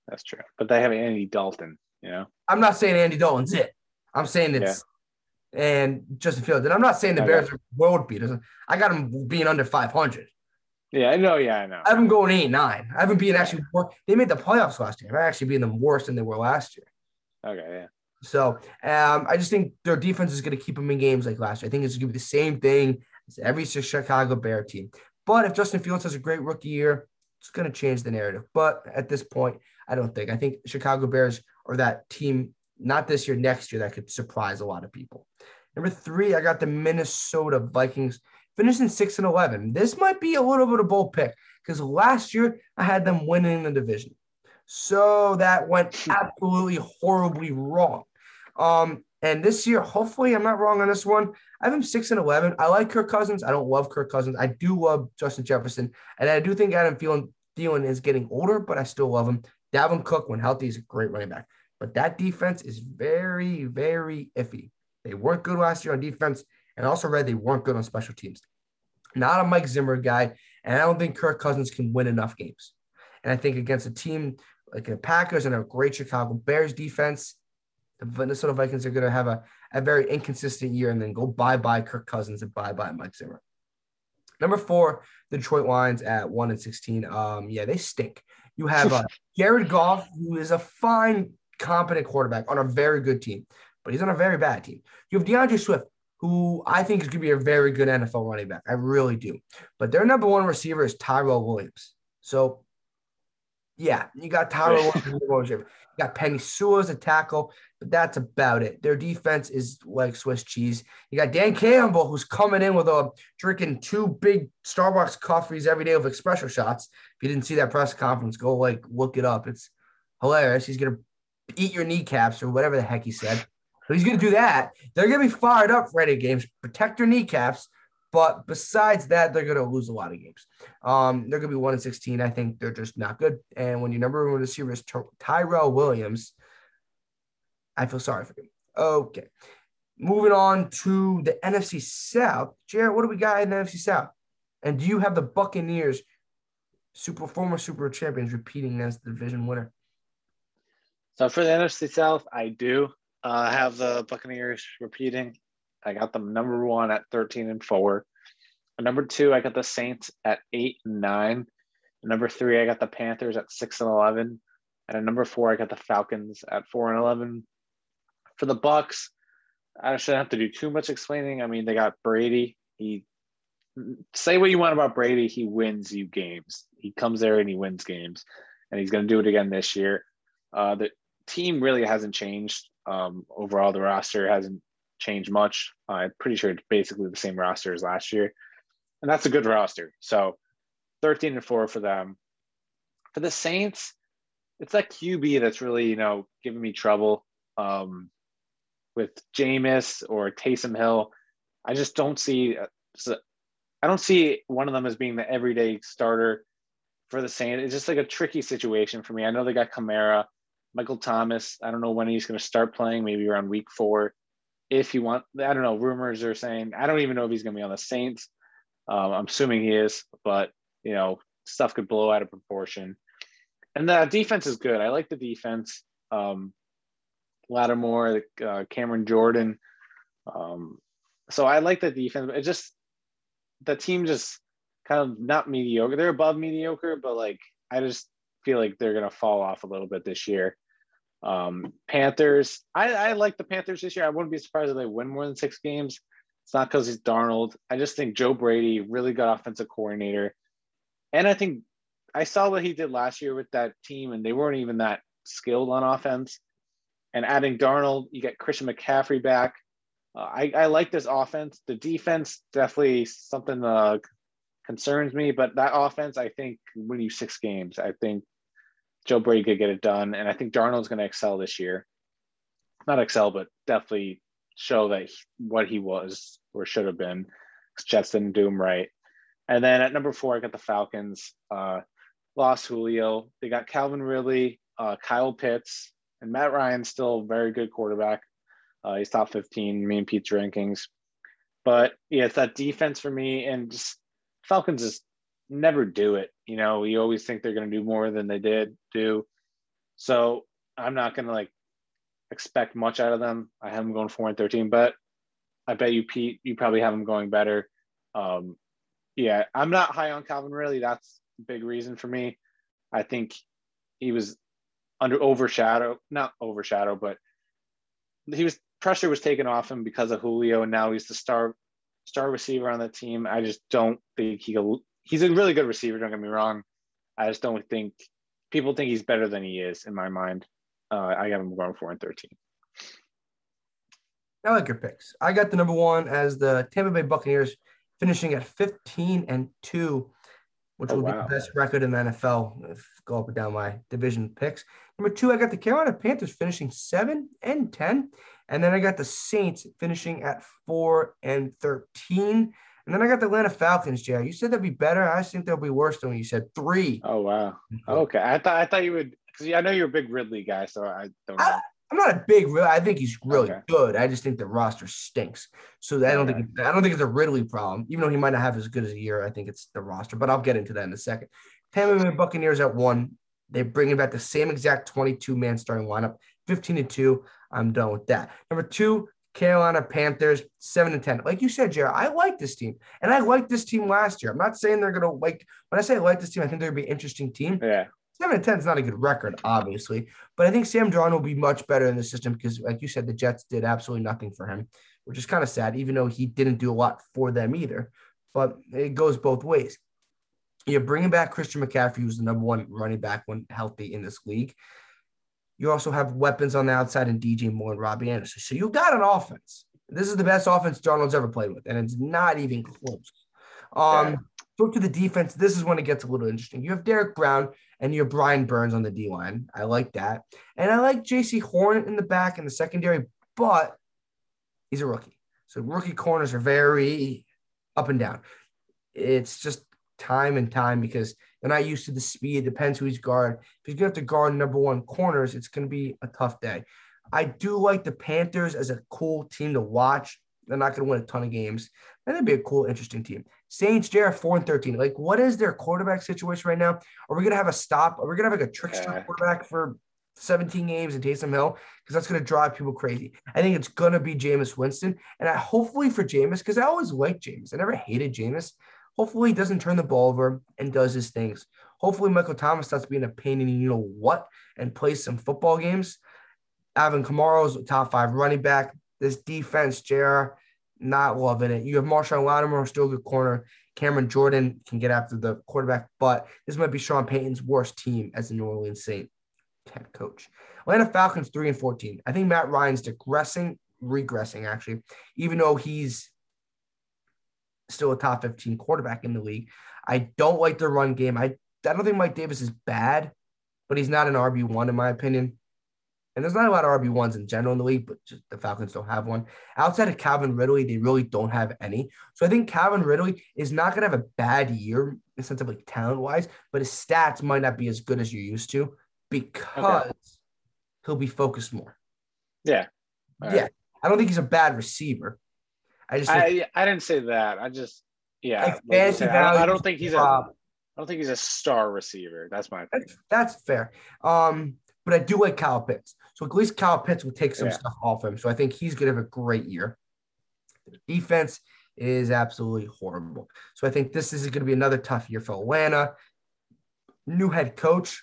That's true. But they have Andy Dalton, you know. I'm not saying Andy Dalton's it. I'm saying it's and Justin Fields. And I'm not saying the Okay. Bears are world beaters. I got them being under 500. Yeah, I know. Yeah, I know. I haven't going eight nine. I haven't been actually. wor- They made the playoffs last year. I actually being them worse than they were last year. Okay, yeah. So um, I just think their defense is going to keep them in games like last year. I think it's going to be the same thing as every Chicago Bear team. But if Justin Fields has a great rookie year, it's going to change the narrative. But at this point, I don't think. I think Chicago Bears are that team, not this year, next year, that could surprise a lot of people. Number three, I got the Minnesota Vikings finishing six and eleven. This might be a little bit of a bold pick because last year I had them winning the division. So that went absolutely horribly wrong. Um, and this year, hopefully, I'm not wrong on this one. I have him six and eleven. I like Kirk Cousins. I don't love Kirk Cousins. I do love Justin Jefferson, and I do think Adam Thielen, Thielen is getting older, but I still love him. Dalvin Cook, when healthy, is a great running back. But that defense is very, very iffy. They weren't good last year on defense, and also read they weren't good on special teams. Not a Mike Zimmer guy, and I don't think Kirk Cousins can win enough games. And I think against a team like the Packers and a great Chicago Bears defense, the Minnesota Vikings are going to have a, a very inconsistent year and then go bye bye Kirk Cousins and bye bye Mike Zimmer. Number four, the Detroit Lions at one and sixteen. Um, yeah, they stink. You have uh, Jared Goff, who is a fine, competent quarterback on a very good team, but he's on a very bad team. You have D'Andre Swift, who I think is going to be a very good NFL running back. I really do. But their number one receiver is Tyrell Williams. So, yeah, you got Tyrell Williams. You got Penei Sewell as a tackle, but that's about it. Their defense is like Swiss cheese. You got Dan Campbell, who's coming in with a drinking two big Starbucks coffees every day with espresso shots. If you didn't see that press conference, go like look it up. It's hilarious. He's gonna eat your kneecaps or whatever the heck he said. He's going to do that. They're going to be fired up for any games, protect their kneecaps. But besides that, they're going to lose a lot of games. Um, they're going to be 1 and 16. I think they're just not good. And when your number one receiver is Tyrell Williams, I feel sorry for him. Okay. Moving on to the NFC South. Jared, what do we got in the NFC South? And do you have the Buccaneers, super former Super Champions, repeating as the division winner? So for the NFC South, I do. Uh, have the Buccaneers repeating. I got them number one at 13 and four. number two, I got the Saints at eight and nine. number three, I got the Panthers at six and 11. And at number four, I got the Falcons at four and 11. For the Bucks, I shouldn't have to do too much explaining. I mean, they got Brady. He say what you want about Brady, he wins you games. He comes there and he wins games, and he's going to do it again this year. Uh, the team really hasn't changed. Um, overall, the roster hasn't changed much. Uh, I'm pretty sure it's basically the same roster as last year, and that's a good roster. So, 13 and four for them. For the Saints, it's that QB that's really you know giving me trouble um, with Jameis or Taysom Hill. I just don't see. Uh, I don't see one of them as being the everyday starter for the Saints. It's just like a tricky situation for me. I know they got Kamara. Michael Thomas, I don't know when he's going to start playing, maybe around week four. If you want, I don't know. Rumors are saying, I don't even know if he's going to be on the Saints. Um, I'm assuming he is, but, you know, stuff could blow out of proportion. And the defense is good. I like the defense. Um, Lattimore, uh, Cameron Jordan. Um, so I like the defense. It just, the team just kind of not mediocre. They're above mediocre, but like, I just feel like they're going to fall off a little bit this year. Um, Panthers, I, I like the Panthers this year. I wouldn't be surprised if they win more than six games. It's not because he's Darnold. I just think Joe Brady really got offensive coordinator. And I think I saw what he did last year with that team, and they weren't even that skilled on offense. And adding Darnold, you get Christian McCaffrey back. Uh, I, I like this offense. The defense definitely something uh, concerns me, but that offense, I think, win you six games. I think Joe Brady could get it done, and I think Darnold's going to excel this year. Not excel, but definitely show that he, what he was or should have been. Jets didn't do him right. And then at number four, I got the Falcons. Uh, lost Julio. They got Calvin Ridley, uh, Kyle Pitts, and Matt Ryan. Still very good quarterback. Uh, he's top 15, me and Pete's rankings. But yeah, it's that defense for me, and just Falcons is never do it. You know, you always think they're going to do more than they did do. So I'm not going to like expect much out of them. I have them going four and 13, but I bet you, Pete, you probably have them going better. Um, yeah, I'm not high on Calvin really. That's a big reason for me. I think he was under overshadow, not overshadow, but he was pressure was taken off him because of Julio, and now he's the star star receiver on the team. I just don't think he he's a really good receiver. Don't get me wrong. I just don't think people think he's better than he is in my mind. Uh, I got him going four and thirteen. I like your picks. I got the number one as the Tampa Bay Buccaneers finishing at 15 and 2, which oh, will wow. be the best record in the NFL if go up and down my division picks. Number two, I got the Carolina Panthers finishing 7 and 10. And then I got the Saints finishing at 4 and 13. And then I got the Atlanta Falcons, Jay. You said they'd be better. I think they'll be worse than you said three. Oh wow. Mm-hmm. Okay. I thought I thought you would because I know you're a big Ridley guy, so I don't know. I, am not a big I think he's really okay. good. I just think the roster stinks. So I don't think I don't think it's a Ridley problem. Even though he might not have as good as a year, I think it's the roster. But I'll get into that in a second. Tampa Bay Buccaneers at one. They're bringing back the same exact 22 man starting lineup, 15 to two. I'm done with that. Number two, Carolina Panthers, seven and ten. Like you said, Jared, I like this team, and I liked this team last year. I'm not saying they're gonna like. When I say I like this team, I think they're gonna be an interesting team. Yeah. Seven and ten is not a good record, obviously, but I think Sam Darnold will be much better in the system because, like you said, the Jets did absolutely nothing for him, which is kind of sad, even though he didn't do a lot for them either. But it goes both ways. You're bringing back Christian McCaffrey, who's the number one running back when healthy in this league. You also have weapons on the outside in DJ Moore and Robbie Anderson. So you got an offense. This is the best offense Darnold's ever played with, and it's not even close. Um, yeah. Look to the defense. This is when it gets a little interesting. You have Derrick Brown and you have Brian Burns on the D line. I like that. And I like Jaycee Horn in the back in the secondary, but he's a rookie. So rookie corners are very up and down. It's just time and time because they're not used to the speed. It depends who he's guard. If he's to have to guard number one corners, it's going to be a tough day. I do like the Panthers as a cool team to watch. They're not going to win a ton of games. And they'd be a cool, interesting team. Saints, Jared, 4 and 13. Like, what is their quarterback situation right now? Are we going to have a stop? Are we going to have like a trickster yeah. quarterback for 17 games and Taysom Hill? Because that's going to drive people crazy. I think it's going to be Jameis Winston. And I hopefully for Jameis, because I always liked Jameis. I never hated Jameis. Hopefully he doesn't turn the ball over and does his things. Hopefully Michael Thomas starts being a pain in you know what and plays some football games. Alvin Kamara's top five running back. This defense, JR, not loving it. You have Marshon Lattimore, still a good corner. Cameron Jordan can get after the quarterback, but this might be Sean Payton's worst team as the New Orleans Saint head coach. Atlanta Falcons three and fourteen. I think Matt Ryan's digressing, regressing actually, even though he's still a top 15 quarterback in the league. I don't like the run game. I, I don't think Mike Davis is bad, but he's not an RB1 in my opinion. And there's not a lot of RB1s in general in the league, but the Falcons don't have one. Outside of Calvin Ridley, they really don't have any. So I think Calvin Ridley is not going to have a bad year in the sense of like talent wise, but his stats might not be as good as you're used to because okay. he'll be focused more. Yeah. All yeah. Right. I don't think he's a bad receiver. I just I, I didn't say that. I just yeah. Like like said, I, I, don't think he's a I don't think he's a star receiver. That's my opinion. That's, that's fair. Um, but I do like Kyle Pitts. So at least Kyle Pitts will take some yeah. stuff off him. So I think he's going to have a great year. The defense is absolutely horrible. So I think this is going to be another tough year for Atlanta. New head coach,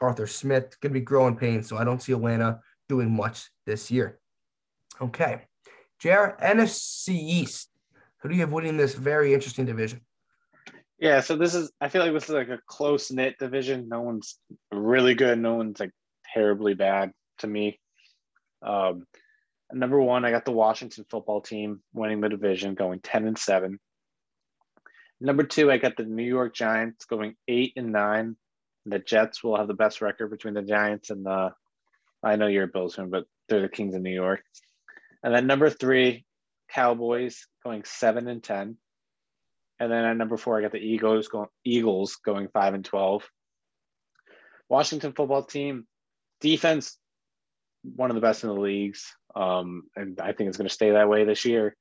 Arthur Smith, going to be growing pains. So I don't see Atlanta doing much this year. Okay. JR, NFC East. Who do you have winning this very interesting division? Yeah, so this is I feel like this is like a close knit division. No one's really good. No one's like terribly bad to me. Um, number one, I got the Washington football team winning the division, going 10 and 7. Number two, I got the New York Giants going eight and nine. The Jets will have the best record between the Giants and the I know you're a Bills fan, but they're the Kings of New York. And then number three, Cowboys going seven and ten. And then at number four, I got the Eagles going Eagles going five and twelve. Washington football team defense, one of the best in the leagues, um, and I think it's going to stay that way this year.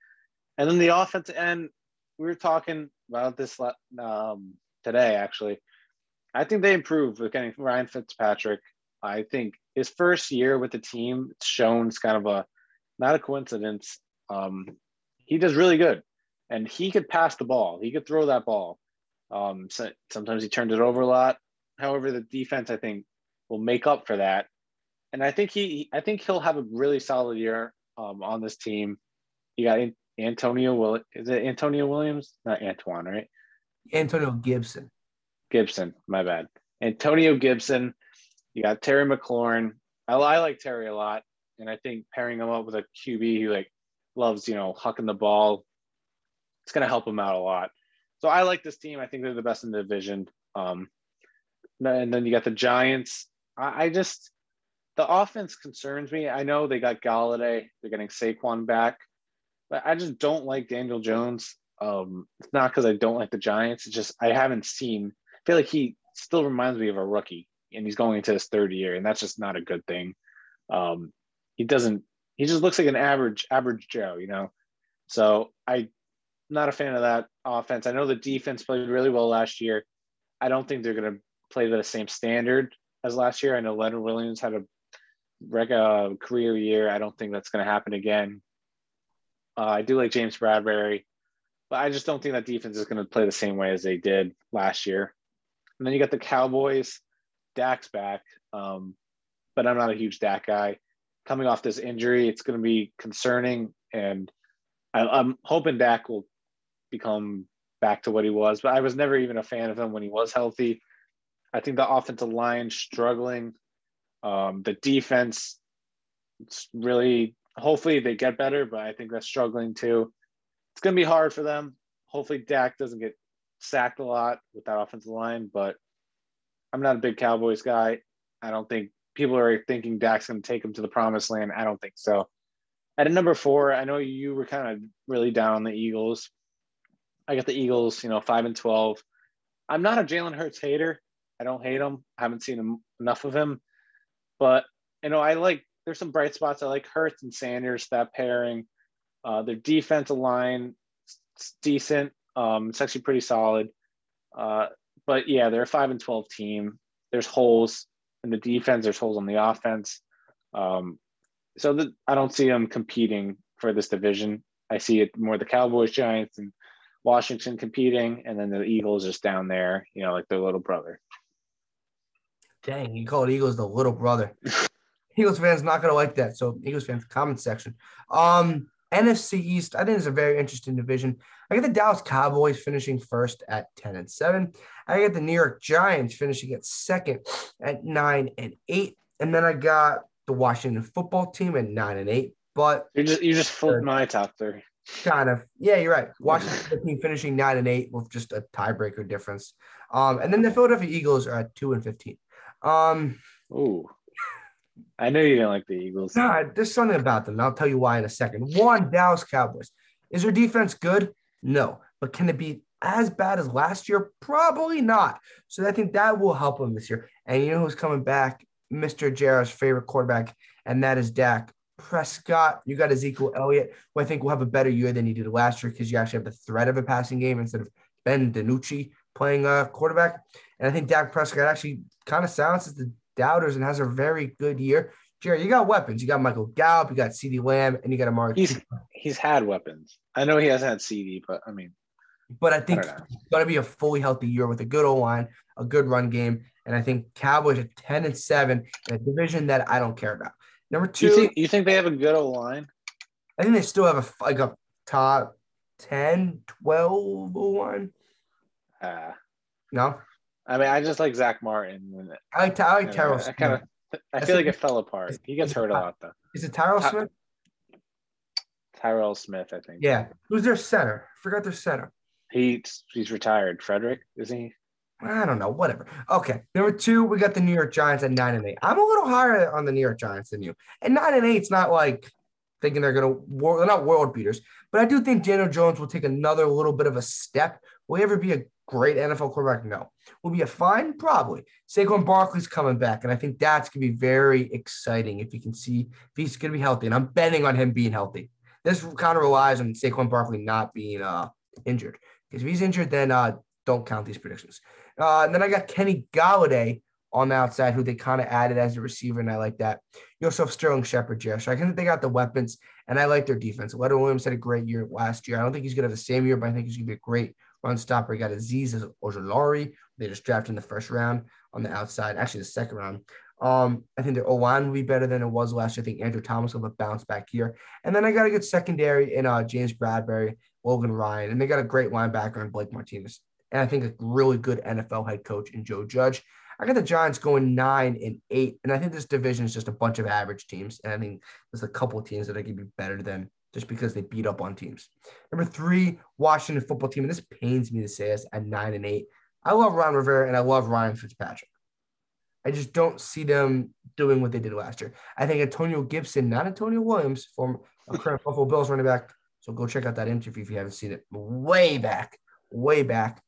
And then the offense end, we were talking about this um, today actually. I think they improved with getting Ryan Fitzpatrick. I think his first year with the team, it's shown it's kind of a not a coincidence. Um, he does really good, and he could pass the ball. He could throw that ball. Um, so sometimes he turned it over a lot. However, the defense I think will make up for that, and I think he I think he'll have a really solid year um, on this team. You got Antonio Will is it Antonio Williams? Not Antoine, right? Antonio Gibson. Gibson, my bad. Antonio Gibson. You got Terry McLaurin. I, I like Terry a lot. And I think pairing him up with a QB who like loves, you know, hucking the ball, it's going to help him out a lot. So I like this team. I think they're the best in the division. Um, and then you got the Giants. I, I just, the offense concerns me. I know they got Golladay, they're getting Saquon back, but I just don't like Daniel Jones. Um, it's not because I don't like the Giants. It's just I haven't seen. I feel like he still reminds me of a rookie, and he's going into his third year, and that's just not a good thing. Um, he doesn't he just looks like an average average Joe, you know. So I not a fan of that offense. I know the defense played really well last year. I don't think they're going to play the same standard as last year. I know Leonard Williams had a, a career year. I don't think that's going to happen again. Uh, I do like James Bradberry, but I just don't think that defense is going to play the same way as they did last year. And then you got the Cowboys. Dak's back, um, but I'm not a huge Dak guy. Coming off this injury, it's going to be concerning, and I, I'm hoping Dak will become back to what he was. But I was never even a fan of him when he was healthy. I think the offensive line struggling. Um, the defense, it's really hopefully they get better, but I think that's struggling too. It's going to be hard for them. Hopefully Dak doesn't get sacked a lot with that offensive line, but I'm not a big Cowboys guy. I don't think people are thinking Dak's going to take them to the promised land. I don't think so. At number four, I know you were kind of really down on the Eagles. I got the Eagles, you know, five and twelve. I'm not a Jalen Hurts hater. I don't hate him. I haven't seen him, enough of him, but you know, I like. There's some bright spots. I like Hurts and Sanders that pairing. Uh, their defensive line, it's decent. Um, it's actually pretty solid. Uh, but yeah, they're a five and twelve team. There's holes in the defense. There's holes on the offense. Um, so the, I don't see them competing for this division. I see it more the Cowboys, Giants, and Washington competing, and then the Eagles just down there, you know, like their little brother. Dang, you call it Eagles the little brother. Eagles fans not gonna like that. So Eagles fans, comment section. Um, NFC East, I think is a very interesting division. I get the Dallas Cowboys finishing first at 10 and 7. I get the New York Giants finishing at second at 9 and 8. And then I got the Washington football team at 9 and 8. But you just you just flipped my top three. Kind of. Yeah, you're right. Washington team finishing 9 and 8 with just a tiebreaker difference. Um, and then the Philadelphia Eagles are at 2 and 15. Um, Ooh. I know you didn't like the Eagles. Nah, there's something about them. I'll tell you why in a second. One, Dallas Cowboys. Is their defense good? No. But can it be as bad as last year? Probably not. So I think that will help them this year. And you know who's coming back? Mr. Jarrett's favorite quarterback, and that is Dak Prescott. You got Ezekiel Elliott, who I think will have a better year than he did last year because you actually have the threat of a passing game instead of Ben DiNucci playing a quarterback. And I think Dak Prescott actually kind of silences the doubters and has a very good year. Jerry, you got weapons. You got Michael Gallup, you got CeeDee Lamb, and you got Amari. He's he's had weapons. I know he hasn't had CeeDee, but I mean, but I think I it's going to be a fully healthy year with a good O line, a good run game, and I think Cowboys are ten and seven in a division that I don't care about. Number two, you think, you think they have a good O line? I think they still have a like a top 10, 12 O line. Uh, no, I mean, I just like Zack Martin. I like I like Terrell. I kind of I feel like it fell apart. He gets hurt a lot though. Is it Tyrell Smith? Tyrell Smith, I think. Yeah. Who's their center? Forgot their center. He he's retired. Frederick, is he? I don't know. Whatever. Okay. Number two, we got the New York Giants at nine and eight. I'm a little higher on the New York Giants than you. And nine and eight's not like thinking they're gonna they're not world beaters, but I do think Daniel Jones will take another little bit of a step. Will he ever be a great NFL quarterback? No. Will be a fine? Probably. Saquon Barkley's coming back, and I think that's gonna be very exciting if you can see if he's gonna be healthy. And I'm betting on him being healthy. This kind of relies on Saquon Barkley not being uh, injured. Because if he's injured, then uh, don't count these predictions. Uh, and then I got Kenny Golladay on the outside, who they kind of added as a receiver, and I like that. You also have Sterling Shepard, Josh. I think they got the weapons, and I like their defense. Leonard Williams had a great year last year. I don't think he's going to have the same year, but I think he's going to be a great run stopper. He got Azeez Ojulari. They just drafted in the first round on the outside, actually the second round. Um, I think their O line will be better than it was last year. I think Andrew Thomas will have a bounce back here. And then I got a good secondary in uh, James Bradberry, Logan Ryan, and they got a great linebacker in Blake Martinez. And I think a really good NFL head coach in Joe Judge. I got the Giants going nine and eight, and I think this division is just a bunch of average teams. And I think there's a couple teams that going to be better than just because they beat up on teams. Number three, Washington football team, and this pains me to say this at nine and eight. I love Ron Rivera and I love Ryan Fitzpatrick. I just don't see them doing what they did last year. I think Antonio Gibson, not Antonio Williams, a current Buffalo Bills running back. So go check out that interview if you haven't seen it. Way back, way back.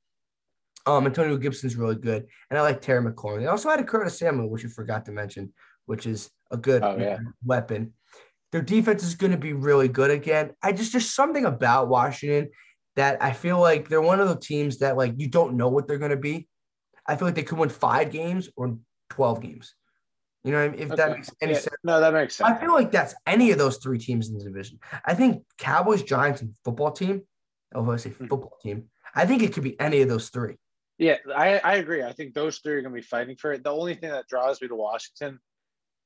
Um, Antonio Gibson's really good, and I like Terry McLaurin. They also had a Curtis Samuel, which you forgot to mention, which is a good oh, yeah. weapon. Their defense is going to be really good again. I just just something about Washington that I feel like they're one of the teams that like you don't know what they're going to be. I feel like they could win five games or 12 games. You know, if Okay. that makes any Yeah, sense. No, that makes sense. I feel like that's any of those three teams in the division. I think Cowboys, Giants, and football team. Oh, I say Hmm. football team. I think it could be any of those three. Yeah, I, I agree. I think those three are going to be fighting for it. The only thing that draws me to Washington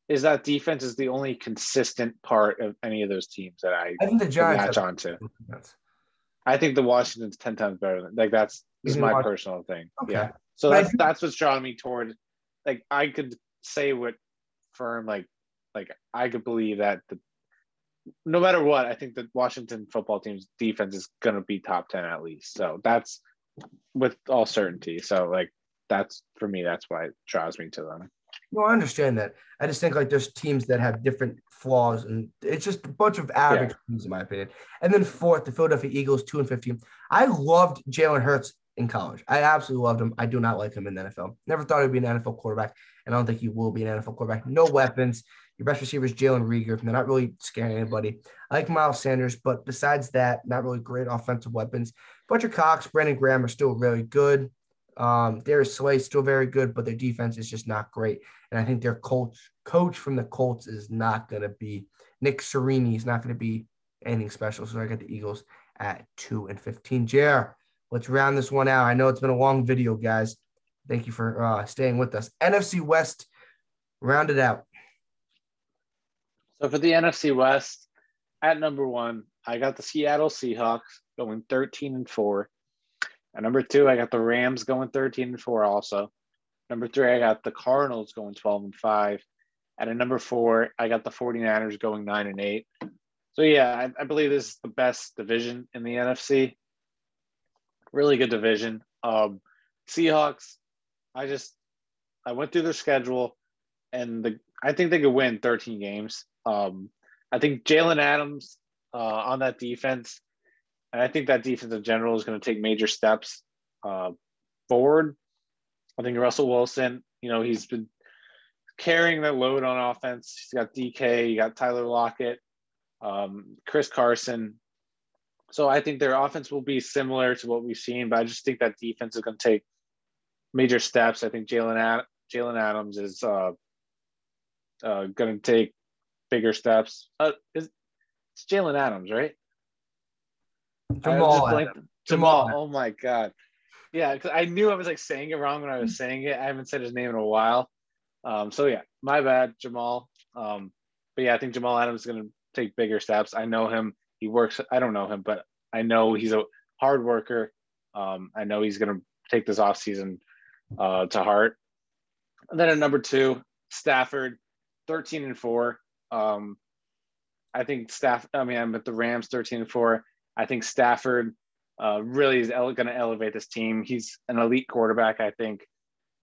is that defense is the only consistent part of any of those teams that I I think the Giants. match onto. I think the Washington's ten times better than like that's is my Wash- personal thing. Okay. Yeah. So But that's do- that's what's drawing me toward like I could say what firm like like I could believe that the no matter what, I think the Washington football team's defense is gonna be top ten at least. So that's with all certainty. So like that's for me, that's why it draws me to them. No, I understand that. I just think like there's teams that have different flaws, and it's just a bunch of average teams, in my opinion. And then fourth, the Philadelphia Eagles, two and fifteen. I loved Jalen Hurts in college. I absolutely loved him. I do not like him in the NFL. Never thought he'd be an NFL quarterback, and I don't think he will be an NFL quarterback. No weapons. Your best receiver is Jalen Reagor. They're not really scaring anybody. I like Miles Sanders, but besides that, not really great offensive weapons. Fletcher Cox, Brandon Graham are still really good. Um, Darius Slay still very good, but their defense is just not great. And I think their coach coach from the Colts is not going to be Nick Sirianni. Is not going to be anything special. So I got the Eagles at two and fifteen. Jer, let's round this one out. I know it's been a long video, guys. Thank you for uh, staying with us. NFC West, round it out. So for the NFC West, at number one, I got the Seattle Seahawks going 13 and 4. At number two, I got the Rams going 13 and 4 also. Number three, I got the Cardinals going 12 and 5. And At number four, I got the 49ers going 9 and 8. So yeah, I, I believe this is the best division in the NFC. Really good division. Um, Seahawks, I just I went through their schedule and the I think they could win 13 games. Um, I think Jalen Adams uh, on that defense, and I think that defense in general is going to take major steps uh, forward. I think Russell Wilson, you know, he's been carrying that load on offense. He's got DK, you got Tyler Lockett, um, Chris Carson. So I think their offense will be similar to what we've seen, but I just think that defense is going to take major steps. I think Jalen Ad- Jalen Adams is uh, uh, going to take bigger steps. Uh, is, it's Jalen Adams, right? Jamal. Jamal. Jamal. Oh my god. Yeah, because I knew I was like saying it wrong when I was saying it. I haven't said his name in a while. Um, so yeah, my bad, Jamal. Um, but yeah, I think Jamal Adams is going to take bigger steps. I know him. He works. I don't know him, but I know he's a hard worker. Um, I know he's going to take this offseason uh, to heart. And then at number two, Stafford, 13 and four. Um, I think Staff. I mean, I'm at the Rams, 13 and four. I think Stafford uh, really is ele- going to elevate this team. He's an elite quarterback, I think,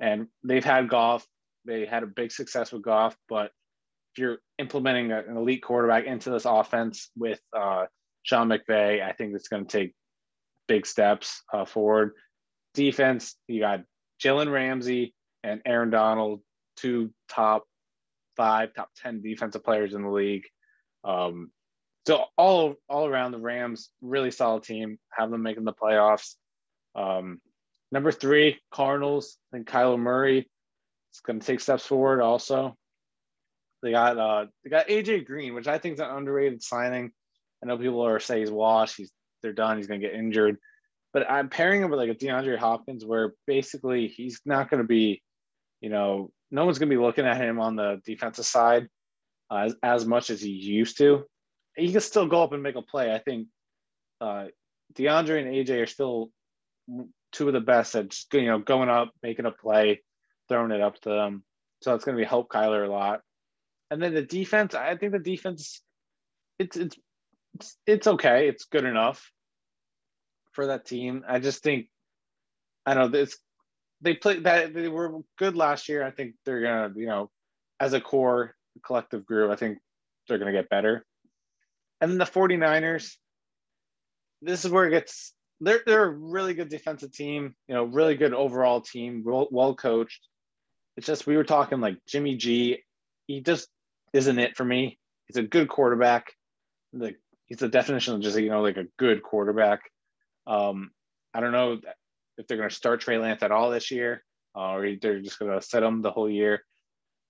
and they've had Goff. They had a big success with Goff, but if you're implementing a- an elite quarterback into this offense with uh, Sean McVay, I think it's going to take big steps uh, forward. Defense, you got Jalen Ramsey and Aaron Donald, two top five, top 10 defensive players in the league. Um, so all all around the Rams, really solid team. Have them making the playoffs. Um, number three, Cardinals. I think Kyler Murray is going to take steps forward. Also, they got uh, they got AJ Green, which I think is an underrated signing. I know people are saying he's washed. He's they're done. He's going to get injured. But I'm pairing him with like a DeAndre Hopkins, where basically he's not going to be, you know, no one's going to be looking at him on the defensive side uh, as, as much as he used to he can still go up and make a play. I think uh, DeAndre and AJ are still two of the best at just you know going up, making a play, throwing it up to them. So it's going to be help Kyler a lot. And then the defense, I think the defense, it's it's it's, it's okay. It's good enough for that team. I just think I don't know this. They played that they were good last year. I think they're gonna you know as a core collective group. I think they're gonna get better. And then the 49ers, this is where it gets they're they're a really good defensive team, you know, really good overall team, well, coached. It's just we were talking like Jimmy G, he just isn't it for me. He's a good quarterback. Like he's the definition of just you know like a good quarterback. Um, I don't know if they're going to start Trey Lance at all this year, uh, or they're just going to set him the whole year.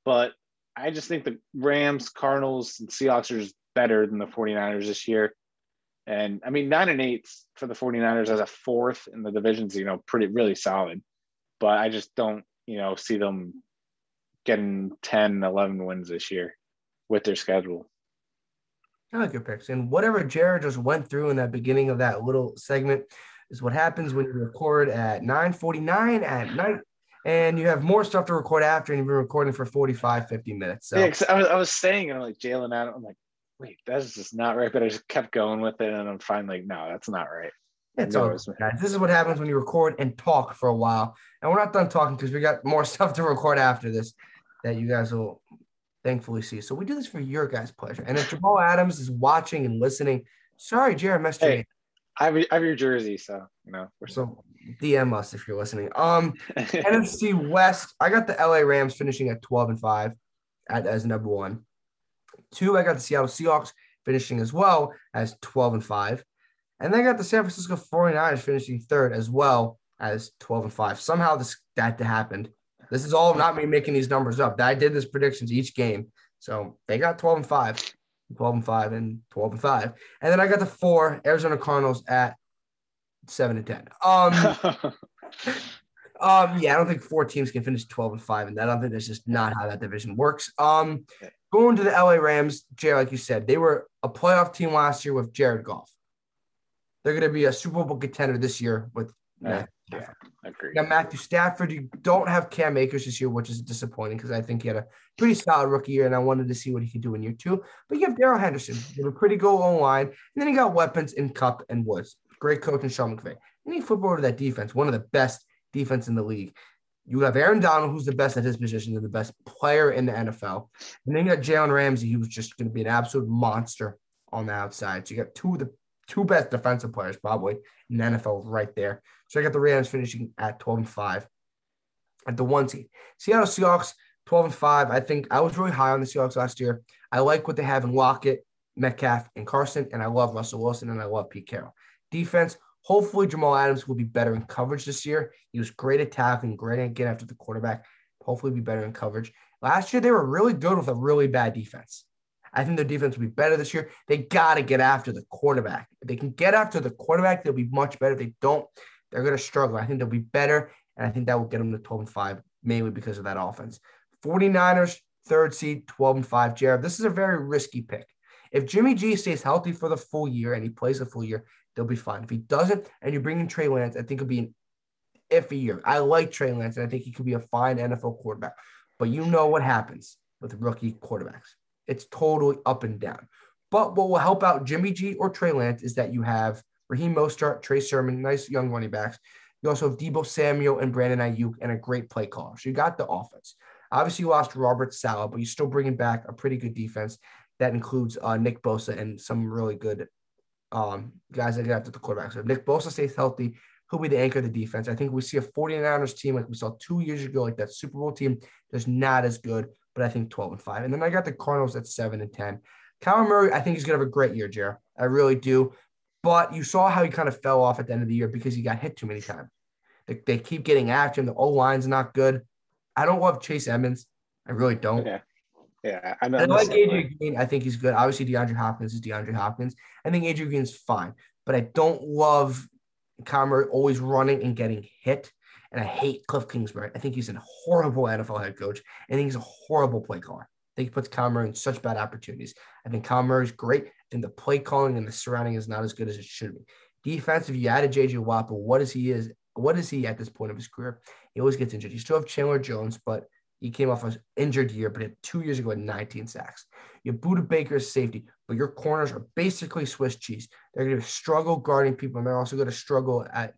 But I just think the Rams, Cardinals, and Seahawks are just better than the 49ers this year. And I mean, nine and eight for the 49ers as a fourth in the divisions, you know, pretty really solid. But I just don't, you know, see them getting 10, 11 wins this year with their schedule. I like your picks. And whatever Jared just went through in that beginning of that little segment is what happens when you record at 9:49 at night and you have more stuff to record after and you've been recording for 45 50 minutes so yeah, I, was, I was saying i'm like jalen adam i'm like wait that's just not right but i just kept going with it and i'm finally like no that's not right it's all guys. This is what happens when you record and talk for a while. And we're not done talking because we got more stuff to record after this that you guys will thankfully see. So we do this for your guys' pleasure. And if Jamal Adams is watching and listening, sorry, Jared messed hey, I have, I have your jersey, so you know. so DM us if you're listening. Um, NFC West, I got the LA Rams finishing at 12 and 5 at, as number one. Two, I got the Seattle Seahawks finishing as well as 12 and 5. And then I got the San Francisco 49ers finishing third as well as 12 and 5. Somehow this that happened. This is all not me making these numbers up. That I did this predictions each game. So they got 12 and 5, 12 and 5, and 12 and 5. And then I got the four Arizona Cardinals at seven and 10. Um, um, yeah, I don't think four teams can finish 12 and 5, and that. I don't think that's just not how that division works. Um, going to the LA Rams, Jay, like you said, they were a playoff team last year with Jared Goff. They're going to be a Super Bowl contender this year with yeah, yeah, I agree. Now, Matthew Stafford, you don't have Cam Akers this year, which is disappointing because I think he had a pretty solid rookie year, and I wanted to see what he could do in year two. But you have Darrell Henderson, you have a pretty good line, and then you got weapons in Kupp and Woods. Great coach and Sean McVay. And you flip over to that defense, one of the best defense in the league. You have Aaron Donald, who's the best at his position and the best player in the NFL. And then you got Jalen Ramsey, who's just going to be an absolute monster on the outside. So you got two of the two best defensive players probably in the NFL right there. So I got the Rams finishing at 12 and 5 at the one seed. Seattle Seahawks 12 and 5. I think I was really high on the Seahawks last year. I like what they have in Lockett, Metcalf, and Carson, and I love Russell Wilson and I love Pete Carroll. Defense, hopefully Jamal Adams will be better in coverage this year. He was great at tackling, great at getting after the quarterback. Hopefully be better in coverage. Last year they were really good with a really bad defense. I think their defense will be better this year. They got to get after the quarterback. If they can get after the quarterback, they'll be much better. If they don't, they're going to struggle. I think they'll be better, and I think that will get them to 12 and 5, mainly because of that offense. 49ers, third seed, 12 and 5. Jared, this is a very risky pick. If Jimmy G stays healthy for the full year and he plays a full year, they'll be fine. If he doesn't, and you bring in Trey Lance, I think it'll be an iffy year. I like Trey Lance, and I think he could be a fine NFL quarterback. But you know what happens with rookie quarterbacks. It's totally up and down. But what will help out Jimmy G or Trey Lance is that you have Raheem Mostert, Trey Sermon, nice young running backs. You also have Deebo Samuel and Brandon Aiyuk and a great play caller. So you got the offense. Obviously, you lost Robert Saleh, but you're still bringing back a pretty good defense that includes uh, Nick Bosa and some really good um, guys that get after the quarterback. So if Nick Bosa stays healthy, he'll be the anchor of the defense. I think we see a 49ers team like we saw two years ago, like that Super Bowl team, just not as good but I think 12 and 5. And then I got the Cardinals at 7 and 10. Kyler Murray, I think he's going to have a great year, Jared. I really do. But you saw how he kind of fell off at the end of the year because he got hit too many times. They, they keep getting after him. The O line's not good. I don't love Chase Edmonds. I really don't. Yeah. I, I like AJ Green. I think he's good. Obviously, DeAndre Hopkins is DeAndre Hopkins. I think Adrian Green's fine. But I don't love Kyler always running and getting hit. And I hate Cliff Kingsbury. I think he's a horrible NFL head coach. I think he's a horrible play caller. I think he puts Kyler in such bad opportunities. I think Kyler is great. I think the play calling and the surrounding is not as good as it should be. Defense, if you added JJ Watt, but what is he is what is he at this point of his career? He always gets injured. You still have Chandler Jones, but he came off an injured year, but two years ago had 19 sacks. You have Budda Baker's safety, but your corners are basically Swiss cheese. They're going to struggle guarding people, and they're also going to struggle at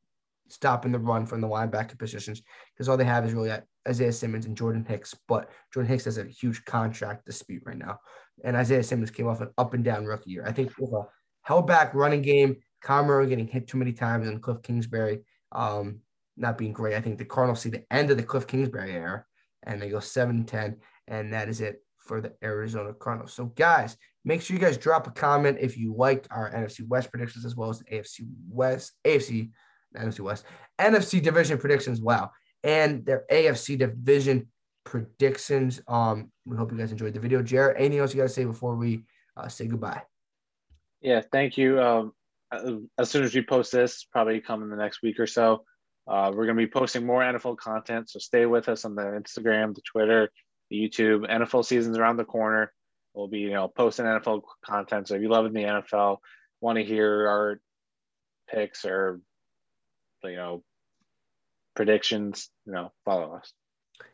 stopping the run from the linebacker positions because all they have is really Isaiah Simmons and Jordan Hicks. But Jordan Hicks has a huge contract dispute right now. And Isaiah Simmons came off an up and down rookie year. I think with a held back running game, Conroe getting hit too many times, and Cliff Kingsbury um, not being great. I think the Cardinals see the end of the Cliff Kingsbury era and they go 7 10. And that is it for the Arizona Cardinals. So, guys, make sure you guys drop a comment if you liked our NFC West predictions as well as the AFC West, AFC NFC West, NFC division predictions. Wow. And their AFC division predictions. Um, we hope you guys enjoyed the video. Jared, anything else you got to say before we uh, say goodbye? Yeah, thank you. Um, as soon as we post this, probably come in the next week or so. Uh, we're going to be posting more NFL content, so stay with us on the Instagram, the Twitter, the YouTube. NFL season's around the corner. We'll be, you know, posting NFL content. So if you love the NFL, want to hear our picks or, you know, predictions, you know, follow us.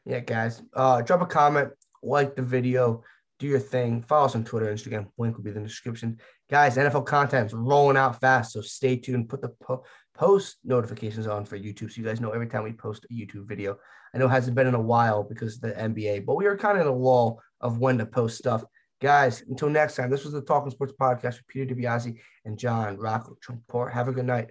Yeah, guys. Uh, drop a comment, like the video, do your thing. Follow us on Twitter, Instagram. Link will be in the description. Guys, NFL content's rolling out fast, so stay tuned. Put the po- post notifications on for YouTube so you guys know every time we post a YouTube video. I know it hasn't been in a while because of the NBA, but we are kind of in a lull of when to post stuff. Guys, until next time, this was the Talking Sports Podcast with Peter DiBiasi and John Rocco Trumpbour. Have a good night.